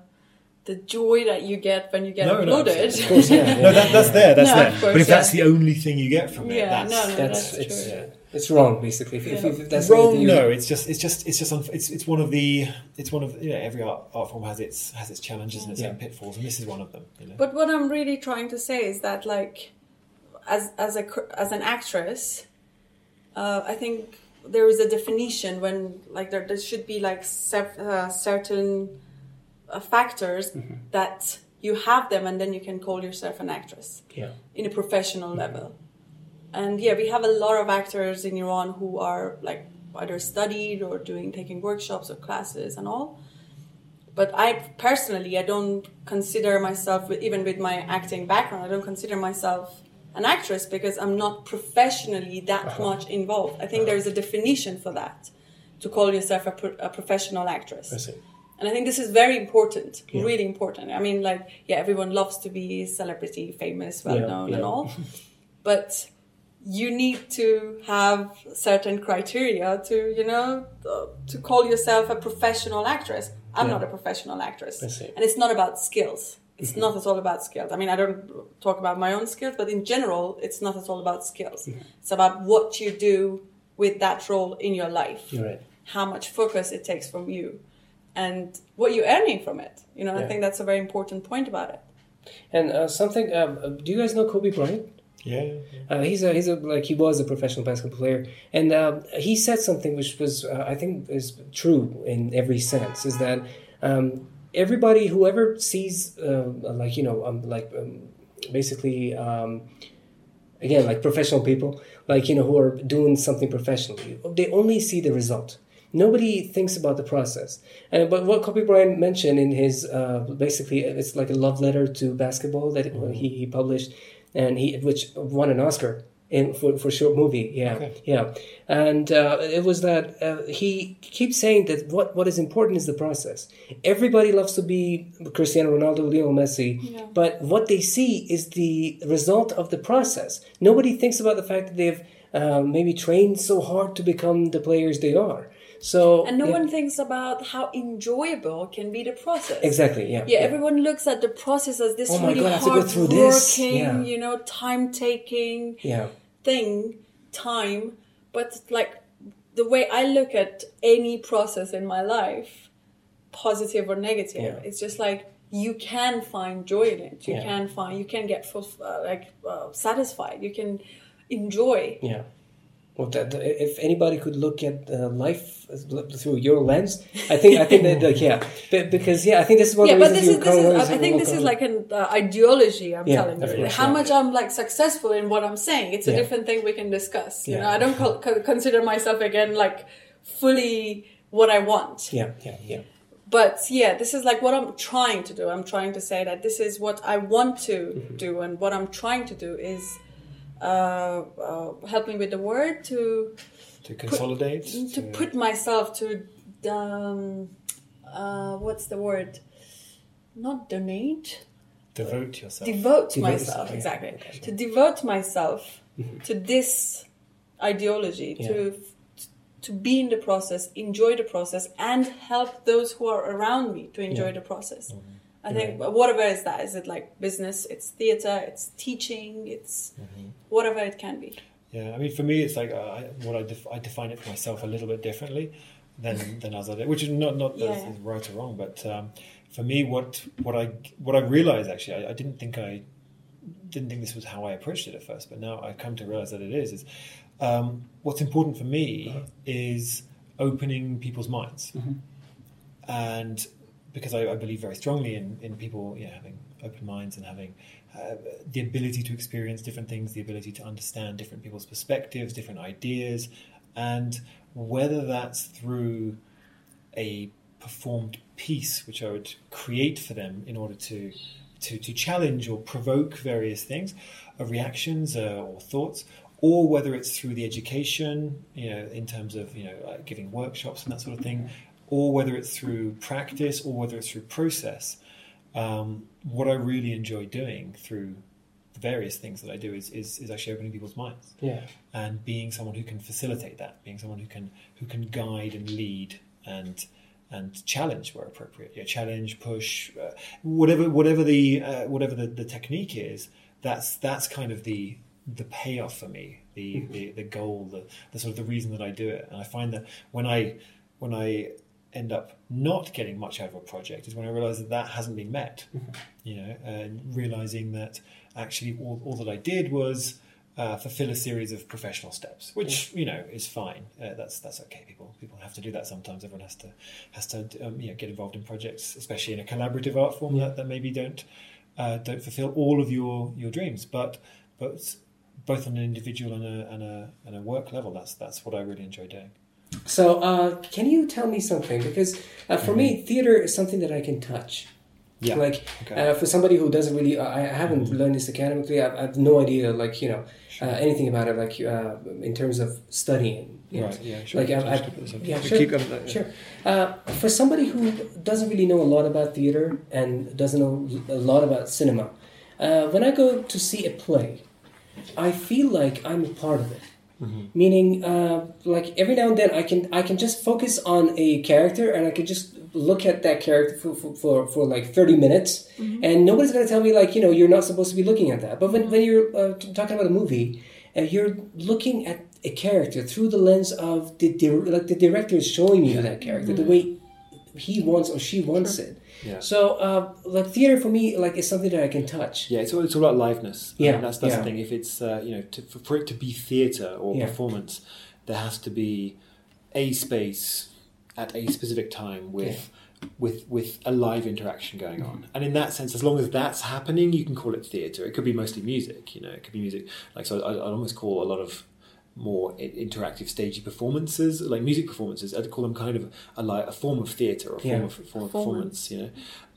the joy that you get when you get No, no, *laughs* Of course, yeah. yeah. No, that, that's there. That's No, there. course, but if that's yeah. the only thing you get from it, Yeah, that's, no, no, that's, that's it's true. it's wrong basically. If, if, Yeah. if that's wrong. you- No, it's just it's just it's just unf- it's it's one of the it's one of you know every art, art form has its has its challenges and its Yeah. own pitfalls, and this is one of them. You know? But what I'm really trying to say is that, like, as as a as an actress, uh, I think there is a definition when like there, there should be like cer- uh, certain uh, factors that you have them, and then you can call yourself an actress Yeah. in a professional level. And yeah, we have a lot of actors in Iran who are like either studied or doing taking workshops or classes and all. But I personally, I don't consider myself, even with my acting background, I don't consider myself an actress because I'm not professionally that uh-huh. much involved. I think there is a definition for that to call yourself a, pro- a professional actress. I see. And I think this is very important, Yeah. really important. I mean, like, yeah, everyone loves to be celebrity, famous, well Yeah, known, yeah. and all. *laughs* but you need to have certain criteria to, you know, to call yourself a professional actress. I'm Yeah. not a professional actress. Mm-hmm. And it's not about skills. It's not at all about skills. I mean, I don't talk about my own skills, but in general, it's not at all about skills. Mm-hmm. It's about what you do with that role in your life right. how much focus it takes from you and what you're earning from it. You know, Yeah. I think that's a very important point about it. And uh, something. Um, uh, do you guys know Kobe Bryant? Yeah. Uh, he's a he's a like he was a professional basketball player, and uh, he said something which was uh, I think is true in every sense. Is that um, everybody whoever sees uh, like you know um, like um, basically um, again like professional people like you know who are doing something professionally they only see the result nobody thinks about the process and but what kobe bryant mentioned in his uh, basically it's like a love letter to basketball that he, he published and he which won an oscar in for, for short movie yeah Okay. yeah and uh, it was that uh, he keeps saying that what what is important is the process everybody loves to be cristiano ronaldo lionel messi Yeah. but what they see is the result of the process nobody thinks about the fact that they've uh, maybe trained so hard to become the players they are so And no yeah, one thinks about how enjoyable can be the process. exactly yeah Yeah, everyone looks at the process as this Oh really God, I have to go hard working, Yeah. you know, time taking yeah thing, time. But like the way I look at any process in my life, positive or negative, Yeah. it's just like you can find joy in it. You Yeah. can find, you can get full, uh, like uh, satisfied. You can enjoy. Yeah. Well, that, if anybody could look at uh, life through your lens, I think I think that like, yeah, *laughs* but, because yeah, I think this is one yeah, of the but this is, this is I think this is like an uh, ideology. I'm Yeah, telling you course, how yeah. much I'm like successful in what I'm saying. It's a Yeah. different thing we can discuss. You know, I don't co- co- consider myself again like fully what I want. yeah, yeah, yeah, But yeah, this is like what I'm trying to do. I'm trying to say that this is what I want to Mm-hmm. do, and what I'm trying to do is uh, uh, help me with the word to To consolidate, to put myself to um, uh, what's the word? Not donate devote yourself. devote Devote myself yourself, yeah. exactly Okay. Mm-hmm. to devote myself to this ideology to to be in the process enjoy the process and help those who are around me to enjoy Yeah. the process Mm-hmm. I think whatever is that is it like business it's theater it's teaching it's Mm-hmm. whatever it can be Yeah, I mean, for me, it's like uh, I, what I, def- I define it for myself a little bit differently than *laughs* than others, which is not not that Yeah. it's right or wrong, but um, for me, what what I what I realized actually, I, I didn't think I didn't think this was how I approached it at first, but now I've come to realize that it is. Is um, what's important for me is opening people's minds, and because I, I believe very strongly in, in people you know, having open minds and having uh, the ability to experience different things, the ability to understand different people's perspectives, different ideas, and whether that's through a performed piece, which I would create for them in order to to, to challenge or provoke various things, uh, reactions uh, or thoughts, or whether it's through the education, you know, in terms of you know like giving workshops and that sort of thing, or whether it's through practice, or whether it's through process. Um, what I really enjoy doing through the various things that I do is, is is actually opening people's minds Yeah. and being someone who can facilitate that, being someone who can who can guide and lead and and challenge where appropriate. Yeah, challenge, push, uh, whatever whatever the uh, whatever the, the technique is. That's that's kind of the the payoff for me, the the, the goal, the, the sort of the reason that I do it. And I find that when I when I end up not getting much out of a project is when I realise that that hasn't been met. *laughs* You know, and realizing that actually all, all that I did was uh, fulfill a series of professional steps, which you know is fine. Uh, that's that's okay. People people have to do that sometimes. Everyone has to has to um, you know get involved in projects, especially in a collaborative art form that, that maybe don't uh, don't fulfill all of your your dreams. But but both on an individual and a and a and a work level, that's that's what I really enjoy doing. So, uh, can you tell me something? Because uh, for me, theater is something that I can touch. Yeah. Like Okay. uh, for somebody who doesn't really, I I haven't learned this academically. I, I have no idea, like you know, uh, anything about it. Like uh, in terms of studying. you know. Right, yeah, sure. Like I, I, keep it as a- yeah, sure, keep uh, sure. Uh, for somebody who doesn't really know a lot about theater and doesn't know a lot about cinema, uh, when I go to see a play, I feel like I'm a part of it. Meaning, uh, like every now and then, I can I can just focus on a character and I can just look at that character for for, for, for like thirty minutes, and nobody's gonna tell me like you know you're not supposed to be looking at that. But when when you're uh, talking about a movie, uh, you're looking at a character through the lens of the like the director is showing you that character the way he wants or she wants it. Yeah. So, uh, like theater for me, like is something that I can touch. Yeah, it's all, it's all about liveness. I Yeah, mean, that's that's yeah. the thing. If it's uh, you know to, for, for it to be theatre or Yeah. performance, there has to be a space at a specific time with with with a live interaction going on. And in that sense, as long as that's happening, you can call it theatre. It could be mostly music. You know, it could be music. Like so, I, I'd almost call a lot of more interactive stagey performances, like music performances. I'd call them kind of a, li- a form of theatre or a form Yeah. of form of performance. You know,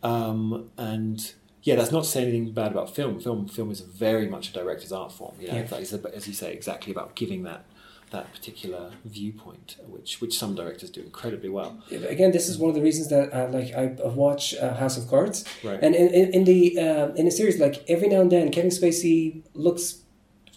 um, and yeah, that's not to say anything bad about film. Film film is very much a director's art form. You know, Yeah. It's like- as you say, exactly about giving that that particular viewpoint, which which some directors do incredibly well. Again, this is one of the reasons that uh, like I I watch uh, House of Cards, Right. and in, in, in the uh, in the series, like every now and then, Kevin Spacey looks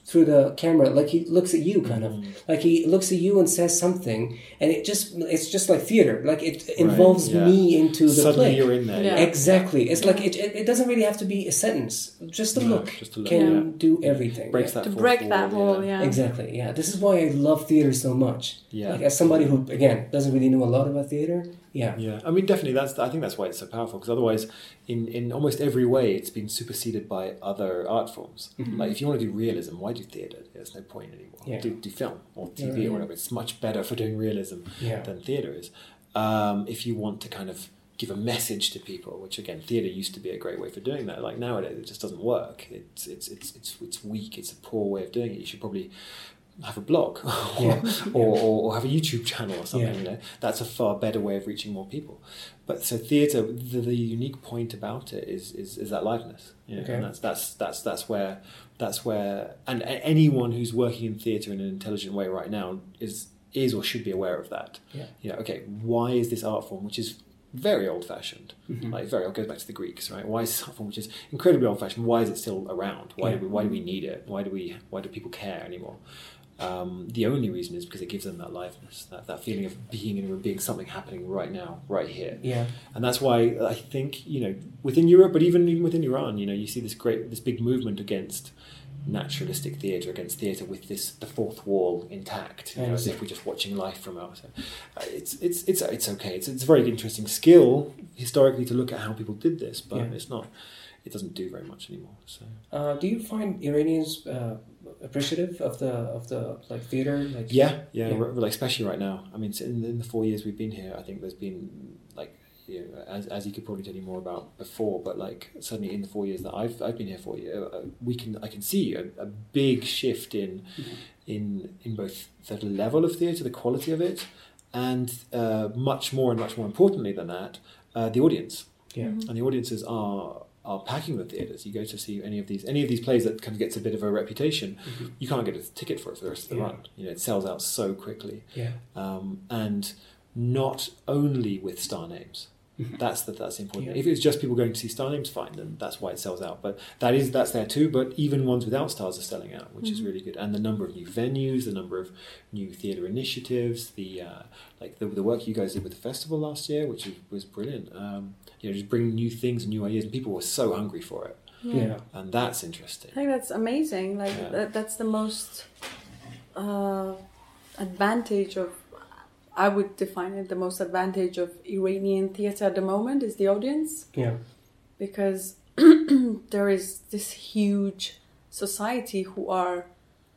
through the camera, like he looks at you, kind Mm. of like he looks at you and says something, and it just it's just like theater, like it involves yeah. me into the Suddenly play. you're in there. Yeah. Exactly, it's like it, it. It doesn't really have to be a sentence. Just a No, look just a look, can yeah. do everything. Breaks that to break wall, that wall, yeah. Exactly. Yeah. This is why I love theater so much. Yeah. Like as somebody who again doesn't really know a lot about theater. Yeah. Yeah, I mean, definitely. That's I think that's why it's so powerful because otherwise, in in almost every way, it's been superseded by other art forms. Like if you want to do realism, why do theatre? There's no point anymore. Mm-hmm. Yeah. Do, do film or TV Yeah. or whatever. It's much better for doing realism Yeah. than theatre is. Um, if you want to kind of give a message to people, which again, theatre used to be a great way for doing that. Like nowadays, it just doesn't work. It's it's it's it's it's weak. It's a poor way of doing it. You should probably have a blog *laughs* or, Yeah. or, or, or have a YouTube channel or something. Yeah. You know, that's a far better way of reaching more people. But so theatre, the, the unique point about it is is, is that. You know, Okay. and that's that's that's that's where that's where and anyone who's working in theatre in an intelligent way right now is is or should be aware of that. Yeah. You know, okay, why is this art form which is very old fashioned, Mm-hmm. like very it goes back to the Greeks, right? Why is this art form which is incredibly old fashioned? Why is it still around? Why Yeah. do we why do we need it? Why do we why do people care anymore? Um, the only reason is because it gives them that liveness, that, that feeling of being in a room, being something happening right now, right here. Yeah. And that's why I think you know within Europe, but even even within Iran, you know, you see this great this big movement against naturalistic theatre, against theatre with this the fourth wall intact, you know, as if we're just watching life from outside. Uh, it's it's it's it's okay. It's it's a very interesting skill historically to look at how people did this, but Yeah. it's not. It doesn't do very much anymore. So Uh, do you find Iranians uh, appreciative of the of the like theater? Like yeah, yeah, Yeah. r- like especially right now. I mean, in, in the four years we've been here, I think there's been like you know, as, as he could probably tell you more about before, but like suddenly in the four years that I've I've been here for you, uh, we can I can see a, a big shift in in in both the level of theatre, the quality of it, and uh, much more and much more importantly than that, uh, the audience. Yeah. And the audiences are are packing the theatres. You go to see any of these any of these plays that kind of gets a bit of a reputation, you can't get a ticket for it for the rest of the Yeah. run. You know, it sells out so quickly Yeah. um, and not only with star names. That's the, that's important. Yeah. If it's just people going to see star names, fine, then that's why it sells out. But that is that's there too. But even ones without stars are selling out, which is really good. And the number of new venues, the number of new theatre initiatives, the uh, like the, the work you guys did with the festival last year, which was, was brilliant. Um, you know, just bringing new things and new ideas, and people were so hungry for it, Yeah. and that's interesting. I think that's amazing. Like Yeah. that, that's the most uh, advantage of. I would define it the most advantage of Iranian theater at the moment is the audience Yeah. because *clears throat* there is this huge society who are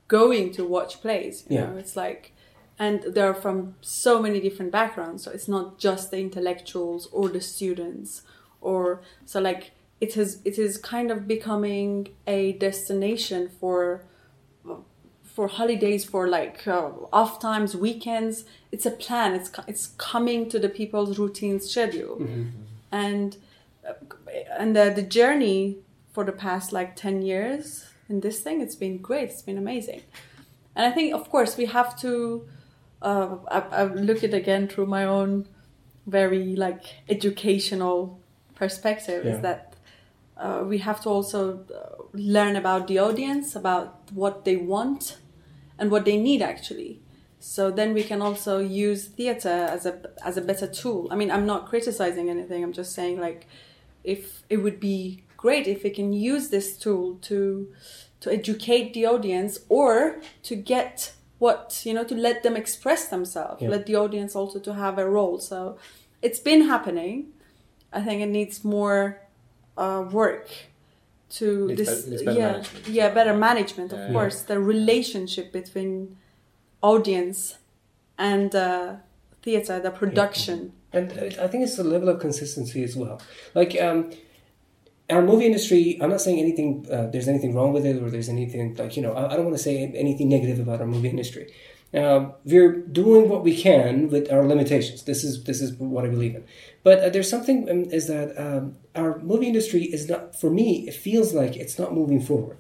going to watch plays. You Yeah. know, it's like, and they're from so many different backgrounds. So it's not just the intellectuals or the students, or so like it is. It is kind of becoming a destination for for holidays, for like uh, off times, weekends. It's a plan. It's it's coming to the people's routine schedule, and uh, and the, the journey for the past like 10 years in this thing it's been great it's been amazing and i think of course we have to uh, I, I look at it again through my own very like educational perspective Yeah. is that uh, we have to also uh, learn about the audience about what they want and what they need actually. So then we can also use theater as a as a better tool. I mean i'm not criticizing anything. I'm just saying like if it would be great if we can use this tool to to educate the audience or to get what you know to let them express themselves Yeah. let the audience also to have a role. So it's been happening. I think it needs more uh, work to Needs this better- better yeah management yeah better management of Yeah. course the relationship between audience and uh, theater the production And uh, I think it's the level of consistency as well. Like um, our movie industry, I'm not saying anything. Uh, there's anything wrong with it, or there's anything like you know. I, I don't want to say anything negative about our movie industry. Um, we're doing what we can with our limitations. This is this is what I believe in. But uh, there's something um, is that um, our movie industry is not for me. It feels like it's not moving forward.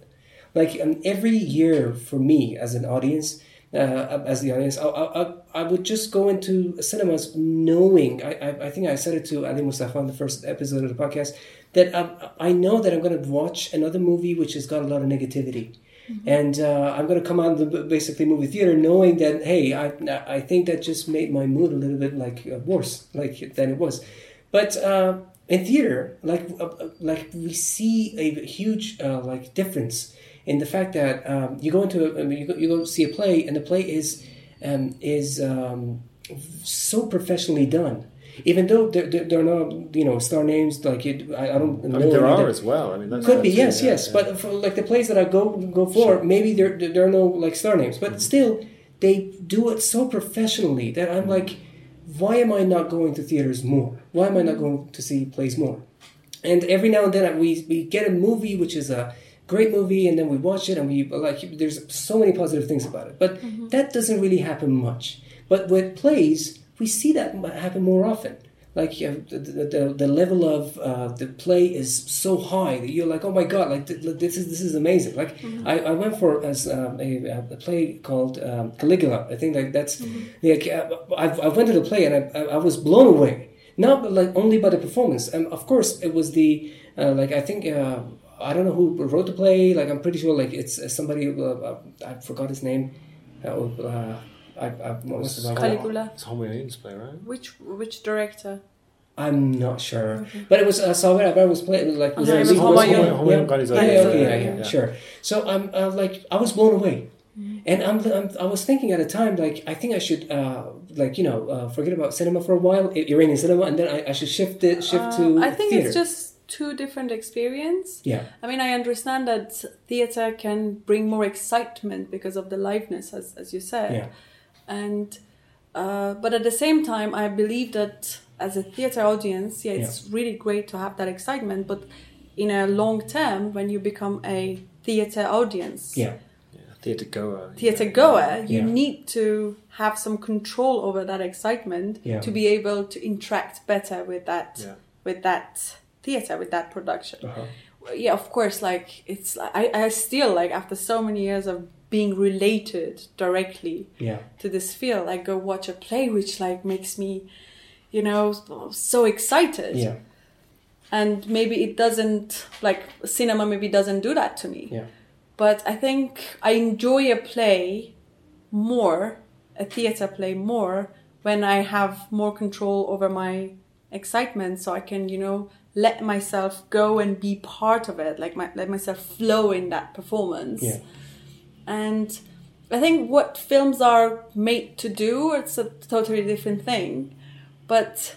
Like um, every year for me as an audience, uh, as the audience, I, I, I- I would just go into cinemas knowing. I, I, I think I said it to Ali Mustafa in the first episode of the podcast that um, I know that I'm going to watch another movie which has got a lot of negativity. And uh, I'm going to come out of the basically movie theater knowing that hey, I I think that just made my mood a little bit like uh, worse like than it was. But uh, in theater, like uh, uh, like we see a huge uh, like difference in the fact that um, you go into a, mean, you go, you go see a play and the play is um, is um, so professionally done. Even though there, there, there are no you know star names like it, I, I don't I mean, there are that- as well. I mean, that's could be yes yeah, yes yeah. but for like the plays that i go go for maybe there there are no like star names Mm-hmm. but still they do it so professionally that i'm like why am i not going to theaters more why am i not going to see plays more? And every now and then we we get a movie which is a great movie and then we watch it and we like there's so many positive things about it. But that doesn't really happen much. But with plays we see that happen more often. Like the, the, the level of uh, the play is so high that you're like oh my god like th- this is this is amazing. Like I, I went for as um, a, a play called um, Caligula. I think like that's like uh, I, I went to the play and I, I was blown away not like only by the performance and of course it was the uh, like I think uh, I don't know who wrote the play like I'm pretty sure like it's uh, somebody uh, I forgot his name uh, uh, I, I, what was the Caligula. It's Homo Williams play, right? which which director I'm not sure, but it was uh, Salvador Ibarra was playing. It was like Uh-huh, was it it was Enrique Homo Escobar? Young. Homo Young got his Yeah, own- yeah, okay, yeah, yeah, yeah, yeah. sure. So I'm uh, like I was blown away, and I'm, I'm I was thinking at the time like I think I should uh, like you know uh, forget about cinema for a while, Iranian cinema, and then I, I should shift it shift to Uh, I think theater. it's just two different experience. yeah, I mean, I understand that theater can bring more excitement because of the liveness, as, as you said. Yeah. And, uh, but at the same time, I believe that as a theater audience, yeah, it's really great to have that excitement. But in a long term, when you become a theater audience, Yeah. Theatre goer. theater Yeah. goer, you Yeah. need to have some control over that excitement Yeah. to be able to interact better with that with that theater with that production. Uh-huh. Yeah, of course. Like it's I I still like after so many years of being related directly Yeah. to this field, I go watch a play which like makes me, you know, so excited. Yeah. And maybe it doesn't like cinema maybe doesn't do that to me Yeah. But I think I enjoy a play more, a theater play more, when I have more control over my excitement, so I can, you know, let myself go and be part of it, like my, let myself flow in that performance. Yeah. And I think what films are made to do, it's a totally different thing, but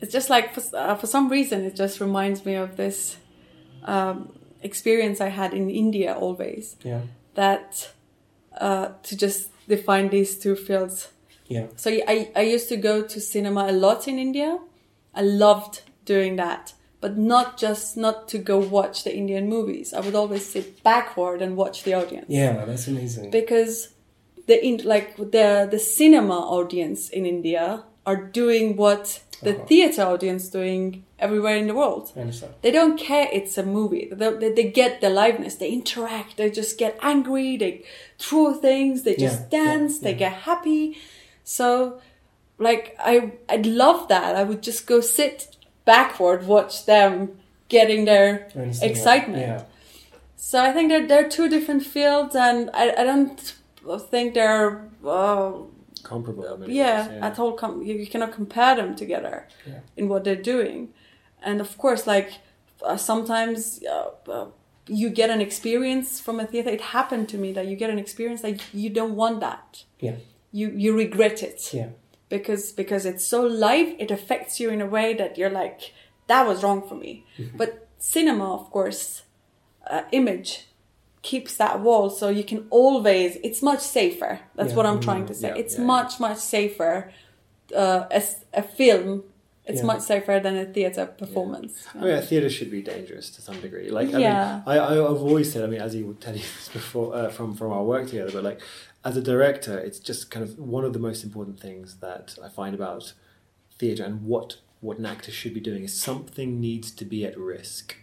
it's just like for, uh, for some reason it just reminds me of this um, experience I had in India always Yeah. that uh, to just define these two fields. Yeah. So I, I used to go to cinema a lot in India. I loved doing that, but not just not to go watch the Indian movies. I would always sit backward and watch the audience Yeah. That's amazing. because the in, like the the cinema audience in India are doing what the Uh-huh. theater audience doing everywhere in the world. They don't care it's a movie. They, they, they get the liveness. They interact. They just get angry. They throw things. They just Yeah, yeah, dance. They yeah. get happy. So, like I, I'd love that. I would just go sit backward, watch them getting their excitement. Yeah. So I think they're they're two different fields, and I, I don't think they're uh, Comparable. yeah, ways, at all. Com- you, you cannot compare them together Yeah. in what they're doing, and of course, like uh, sometimes uh, uh, you get an experience from a theater. It happened to me that you get an experience that you don't want that. Yeah. You you regret it Yeah. because because it's so live it affects you in a way that you're like that was wrong for me but cinema of course uh, image keeps that wall so you can always it's much safer that's Yeah. what i'm trying to say yeah, it's yeah, much much safer uh, as a film it's Yeah. much safer than a theater performance Oh yeah, theatre should be dangerous to some degree. Like, I Yeah. mean, I, I, I've always said. I mean, as he would tell you this *laughs* before uh, from from our work together, but like, as a director, it's just kind of one of the most important things that I find about theatre and what what an actor should be doing is something needs to be at risk,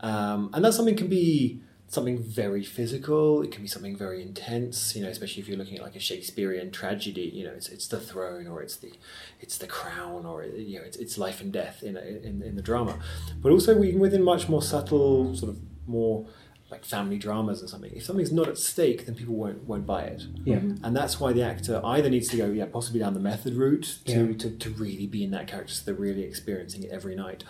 um, and that something can be something very physical. It can be something very intense. You know, especially if you're looking at like a Shakespearean tragedy. You know, it's it's the throne or it's the it's the crown or you know it's, it's life and death in, a, in in the drama, but also even within much more subtle sort of more like family dramas and something. If something's not at stake, then people won't won't buy it. Yeah. And that's why the actor either needs to go, yeah, possibly down the method route to, Yeah. to, to really be in that character, so they're really experiencing it every night,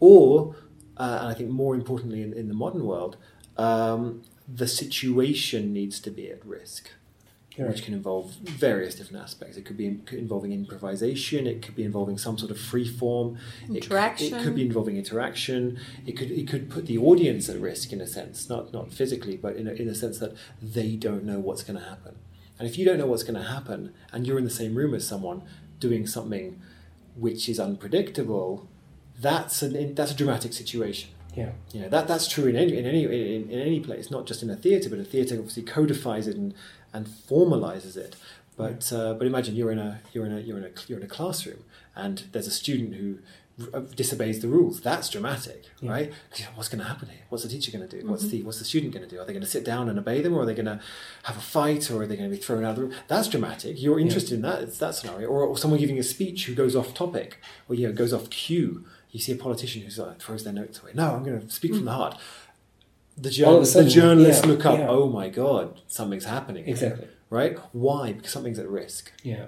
or, uh, and I think more importantly in, in the modern world, um, the situation needs to be at risk, Right. which can involve various different aspects. It could be involving improvisation. It could be involving some sort of free form. It It, could be involving interaction. It could it could put the audience at risk in a sense, not not physically, but in a, in a sense that they don't know what's going to happen. And if you don't know what's going to happen, and you're in the same room as someone doing something which is unpredictable, that's an that's a dramatic situation. Yeah. You know that that's true in any in any in, in any place, not just in a theatre, but a theatre obviously codifies it and and formalizes it. But uh, but imagine you're in a you're in a you're in a you're in a classroom and there's a student who uh, disobeys the rules. That's dramatic, Yeah. right? 'Cause, you know, what's going to happen here? What's the teacher going to do? What's the what's the student going to do? Are they going to sit down and obey them, or are they going to have a fight, or are they going to be thrown out of the room? That's dramatic. You're interested in that. It's that scenario, or, or someone giving a speech who goes off topic, or you know goes off cue. You see a politician who like, throws their notes away. No, I'm going to speak from the heart. The, jour- All of a sudden, the journalists yeah, look up. yeah. Oh my god, something's happening. Exactly. Right? Why? Because something's at risk, Yeah.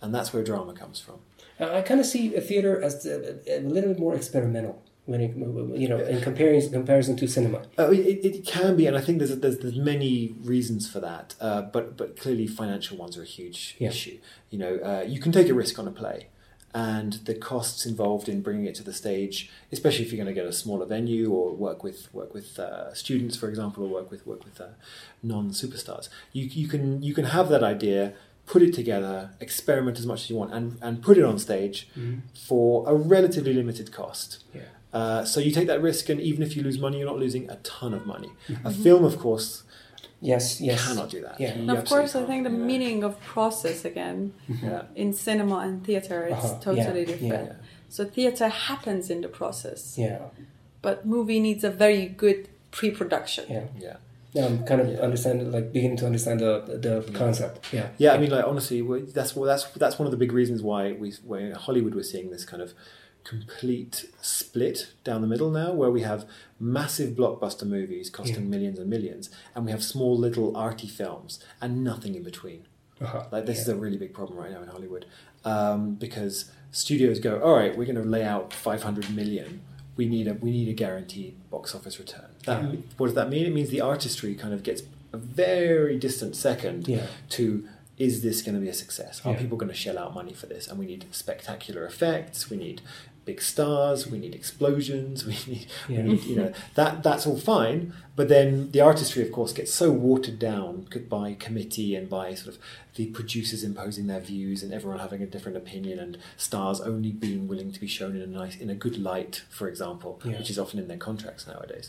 and that's where drama comes from. I, kind of see a theater as a, little bit more experimental when it, you know, in comparison comparison to cinema. Uh, it, it can be, and I think there's there's, there's many reasons for that. Uh, but but clearly, financial ones are a huge Yeah. issue. You know, uh, you can take a risk on a play, and the costs involved in bringing it to the stage, especially if you're going to get a smaller venue or work with work with uh, students, for example, or work with work with uh, non superstars. You you can you can have that idea. put it together, experiment as much as you want, and, and put it on stage for a relatively limited cost. Yeah. Uh, so you take that risk, and even if you lose money, you're not losing a ton of money. A film, of course, Yes, yes. cannot do that. Yeah. And of absolutely course, I think the can't, you know. meaning of process again Yeah. in cinema and theater it's Uh-huh. totally Yeah, different. yeah. So theater happens in the process, Yeah, but movie needs a very good pre-production. yeah. Yeah. Yeah, I'm kind of Yeah. understand, like beginning to understand the the concept. Yeah, Yeah, I mean, like honestly, that's what that's that's one of the big reasons why we, why in Hollywood, we're seeing this kind of complete split down the middle now, where we have massive blockbuster movies costing Yeah. millions and millions, and we have small little arty films and nothing in between. Uh-huh. Like this yeah. is a really big problem right now in Hollywood, um, because studios go, all right, we're going to lay out five hundred million. We need a we need a guaranteed box office return. That Yeah. what does that mean? It means the artistry kind of gets a very distant second Yeah. to is this going to be a success? Are Yeah. people going to shell out money for this? And we need spectacular effects. We need big stars. We need explosions. *laughs* We need, Yeah. we need you know that that's all fine. But then the artistry, of course, gets so watered down by committee and by sort of the producers imposing their views and everyone having a different opinion and stars only being willing to be shown in a nice in a good light, for example, Yeah. which is often in their contracts nowadays.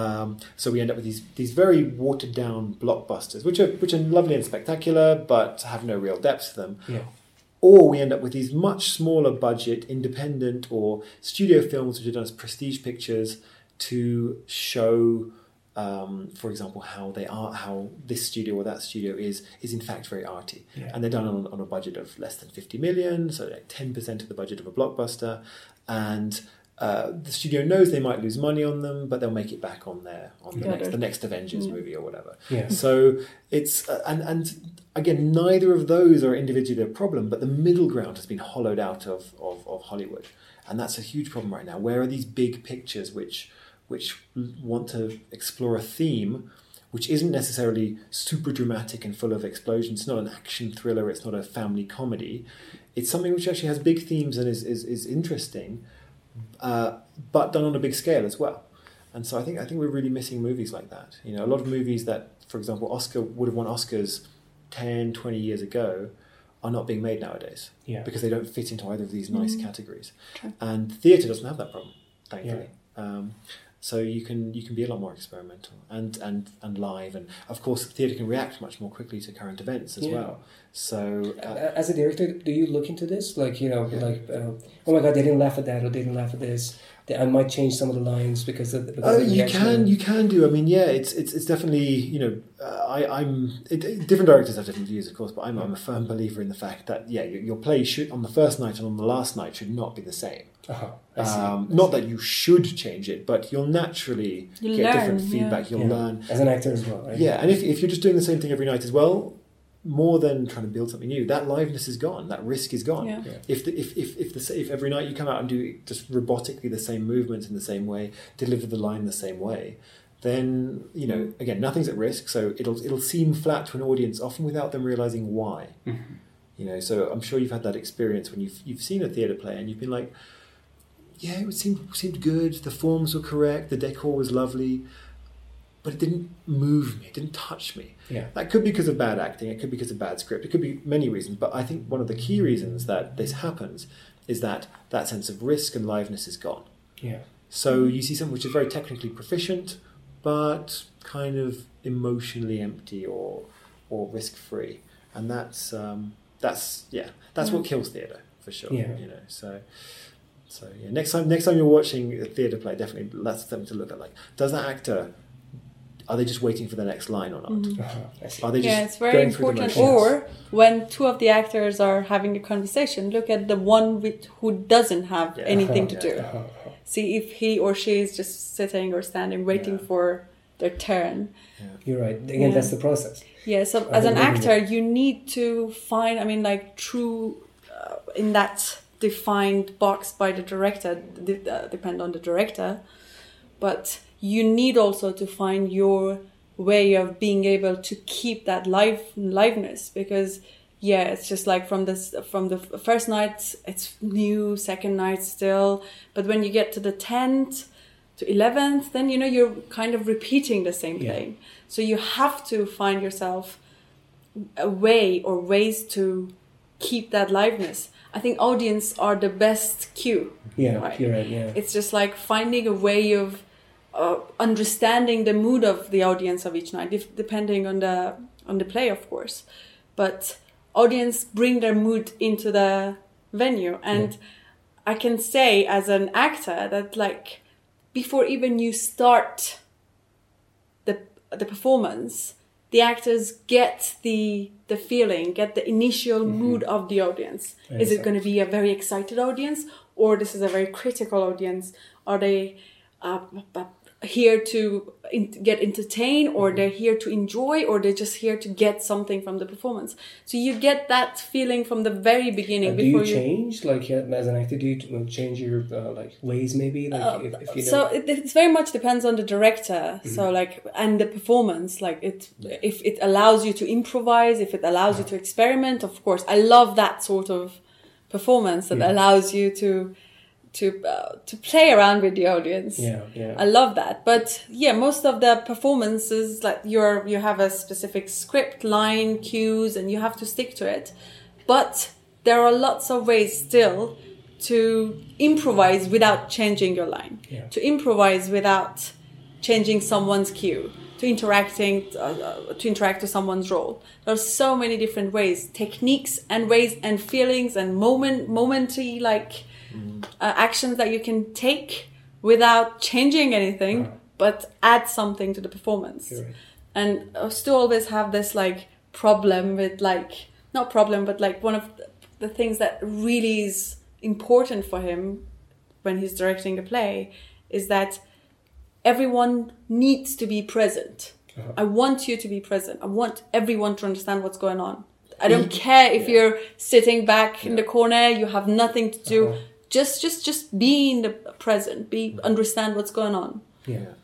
Um, so we end up with these these very watered down blockbusters, which are which are lovely and spectacular, but have no real depth to them. Yeah. Or we end up with these much smaller budget, independent or studio films, which are done as prestige pictures to show, um, for example, how they are, how this studio or that studio is is in fact very arty, Yeah. and they're done on, on a budget of less than fifty million, so like ten percent of the budget of a blockbuster, and uh, the studio knows they might lose money on them, but they'll make it back on their on the next the next Avengers movie or whatever. Yeah. So it's uh, and and again, neither of those are individually a problem, but the middle ground has been hollowed out of, of, of Hollywood, and that's a huge problem right now. Where are these big pictures which which want to explore a theme? Which isn't necessarily super dramatic and full of explosions. It's not an action thriller. It's not a family comedy. It's something which actually has big themes and is, is, is interesting, uh, but done on a big scale as well. And so I think I think we're really missing movies like that. You know, a lot of movies that, for example, Oscar would have won Oscars 10, 20 years ago are not being made nowadays Yeah. because they don't fit into either of these nice categories. True. And theatre doesn't have that problem, thankfully. Um, so you can you can be a lot more experimental and, and, and live, and of course theatre can react much more quickly to current events as Yeah. well. So uh, As a director, do you look into this? Like, you know, like, uh, oh my god, they didn't laugh at that, or they didn't laugh at this. I might change some of the lines because of, because Oh, you can, you can do. I mean, yeah, it's it's, it's definitely you know, uh, I, I'm it, it- different directors have different views, of course, but I'm, I'm a firm believer in the fact that yeah, your, your play should on the first night and on the last night should not be the same. Uh-huh. Um, not that you should change it, but you'll naturally You get learn, different yeah. feedback. You'll Yeah. learn, as an actor as well, right? yeah. And if if you're just doing the same thing every night as well, more than trying to build something new, that liveness is gone. That risk is gone. Yeah. Yeah. If, the, if if if the if every night you come out and do just robotically the same movements in the same way, deliver the line the same way, then you know again nothing's at risk. So it'll it'll seem flat to an audience, often without them realizing why. Mm-hmm. You know, so I'm sure you've had that experience when you've you've seen a theatre play and you've been like, yeah, it seemed seemed good. The forms were correct. The decor was lovely, but it didn't move me. It didn't touch me. Yeah. That could be because of bad acting. It could be because of bad script. It could be many reasons. But I think one of the key reasons that this happens is that that sense of risk and liveness is gone. Yeah. So you see something which is very technically proficient, but kind of emotionally empty or or risk free, and that's um, that's yeah, that's what kills theatre for sure. Yeah. You know, so so yeah. Next time, next time you're watching a theatre play, definitely that's something to look at. Like, does that actor? Are they just waiting for the next line or not? *laughs* I see. Are they just Yeah, it's very going through the important. motions? Or when two of the actors are having a conversation, look at the one with, who doesn't have Yeah. anything to *laughs* Yeah. do. *laughs* Uh-huh. See if he or she is just sitting or standing waiting Yeah. for their turn. You're right. Again, Yeah. that's the process. Yeah, so I as an think maybe actor, you need to find, I mean, like, true uh, in that defined box by the director, uh, depend on the director, but you need also to find your way of being able to keep that live liveness because yeah it's just like from this from the first night it's new second night still but when you get to the 10th to 11th then you know you're kind of repeating the same Yeah. thing so you have to find yourself a way or ways to keep that liveness. I think audience are the best cue. Yeah, Right. you're right. Yeah. It's just like finding a way of uh, understanding the mood of the audience of each night, if, depending on the on the play, of course. But audience bring their mood into the venue, and I can say as an actor that like before even you start the the performance, the actors get the the feeling, get the initial mood of the audience. Is it going to be a very excited audience, or this is a very critical audience? Are they uh, here to in, get entertained, or they're here to enjoy, or they're just here to get something from the performance? So you get that feeling from the very beginning Uh, do you change like uh, as an actor? Do you uh, change your uh, like ways maybe? Like if, if you know. so it, it very much depends on the director so like and the performance like it if it allows you to improvise if it allows you to experiment of course i love that sort of performance that allows you to to uh, to play around with the audience yeah, yeah. I love that. But yeah, most of the performances like you're you have a specific script, line, cues, and you have to stick to it. But there are lots of ways still to improvise without changing your line. Yeah. To improvise without changing someone's cue. To interacting uh, uh, to interact to someone's role. There are so many different ways, techniques and ways and feelings and moment momentary like uh, actions that you can take without changing anything, but add something to the performance. Right. And I still always have this like problem with like not problem, but like one of the, the things that really is important for him when he's directing a play is that everyone needs to be present. Uh-huh. I want you to be present. I want everyone to understand what's going on. I don't care if you're sitting back in the corner, you have nothing to do. Uh-huh. Just, just, just be in the present. Be understand what's going on. yeah.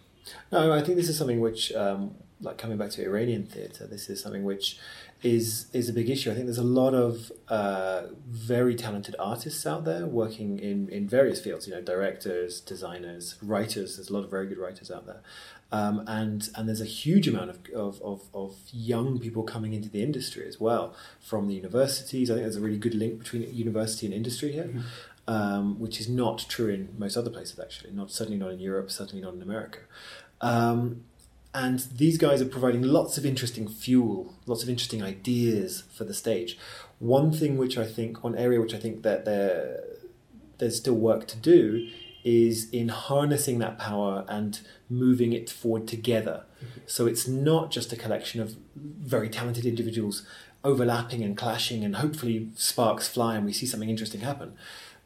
No, I think this is something which, um, like coming back to Iranian theatre, this is something which is is a big issue. I think there's a lot of uh, very talented artists out there working in, in various fields. You know, directors, designers, writers. There's a lot of very good writers out there, um, and and there's a huge amount of, of, of, of young people coming into the industry as well from the universities. I think there's a really good link between university and industry here. Um, which is not true in most other places actually not certainly not in Europe certainly not in America um, and these guys are providing lots of interesting fuel, lots of interesting ideas for the stage. One thing which I think, one area which I think that there, there's still work to do is in harnessing that power and moving it forward together. So it's not just a collection of very talented individuals overlapping and clashing, and hopefully sparks fly and we see something interesting happen.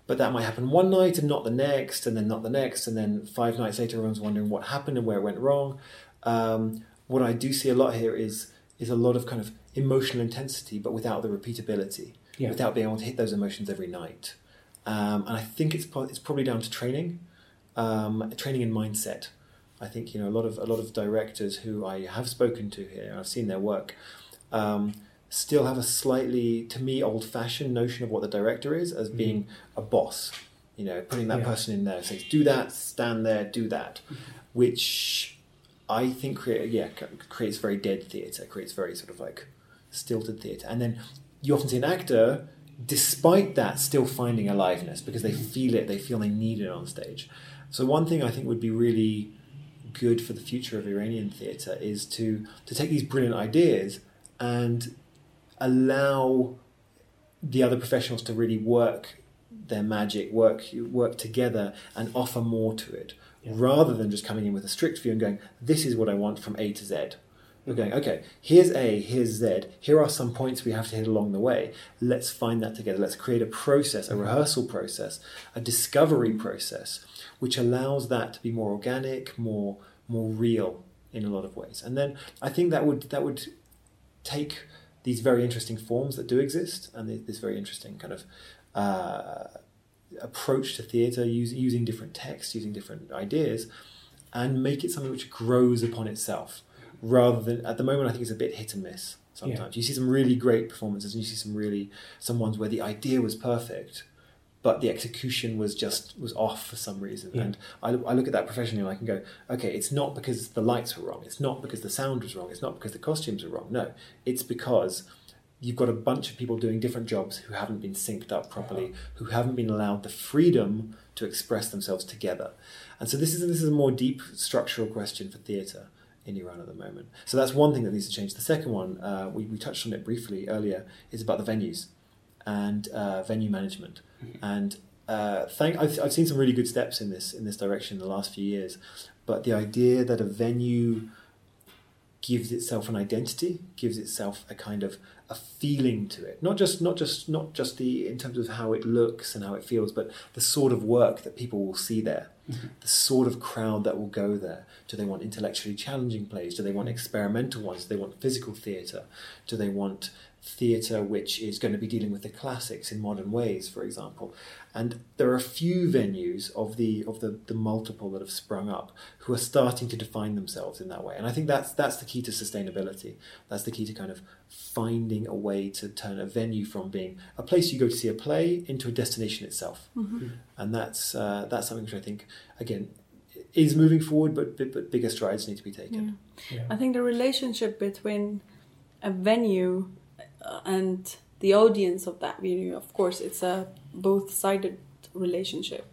But that might happen one night and not the next, and then not the next, and then five nights later, everyone's wondering what happened and where it went wrong. Um, what I do see a lot here is is a lot of kind of emotional intensity, but without the repeatability, Yeah. without being able to hit those emotions every night. Um, and I think it's it's probably down to training, um, training and mindset. I think you know a lot of a lot of directors who I have spoken to here, I've seen their work, um, still have a slightly, to me, old-fashioned notion of what the director is as mm. being a boss. You know, putting that Yeah. person in there, says, "Do that, stand there, do that," mm-hmm. which I think create yeah creates very dead theatre, creates very sort of like stilted theatre, and then you often see an actor, despite that, still finding aliveness because they mm-hmm. feel it, they feel they need it on stage. So one thing I think would be really good for the future of Iranian theatre is to to take these brilliant ideas and allow the other professionals to really work their magic, work work together, and offer more to it, rather than just coming in with a strict view and going, "This is what I want from A to Z." We're going, okay, here's A, here's Z, here are some points we have to hit along the way. Let's find that together. Let's create a process, a mm-hmm. rehearsal process, a discovery process, which allows that to be more organic, more more real in a lot of ways. And then I think that would that would take these very interesting forms that do exist and this very interesting kind of uh, approach to theatre, use, using different texts, using different ideas, and make it something which grows upon itself. Rather than at the moment, I think it's a bit hit and miss. Sometimes you see some really great performances, and you see some really some ones where the idea was perfect, but the execution was just was off for some reason. And I, I look at that professionally and I can go, okay, it's not because the lights were wrong, it's not because the sound was wrong, it's not because the costumes were wrong. No, it's because you've got a bunch of people doing different jobs who haven't been synced up properly, who haven't been allowed the freedom to express themselves together. And so this is this is a more deep structural question for theatre in Iran at the moment. So that's one thing that needs to change. The second one, uh, we, we touched on it briefly earlier, is about the venues and uh, venue management. And uh, thank I've, I've seen some really good steps in this in this direction in the last few years. But the idea that a venue gives itself an identity, gives itself a kind of a feeling to it. Not just not just not just the in terms of how it looks and how it feels, but the sort of work that people will see there, the sort of crowd that will go there. Do they want intellectually challenging plays? Do they want experimental ones? Do they want physical theatre? Do they want theatre which is going to be dealing with the classics in modern ways, for example? And there are a few venues of the of the, the multiple that have sprung up who are starting to define themselves in that way. And I think that's that's the key to sustainability. That's the key to kind of finding a way to turn a venue from being a place you go to see a play into a destination itself. And that's uh, that's something which I think again is moving forward, but but, but bigger strides need to be taken. I think the relationship between a venue and the audience of that venue, of course, it's a both-sided relationship.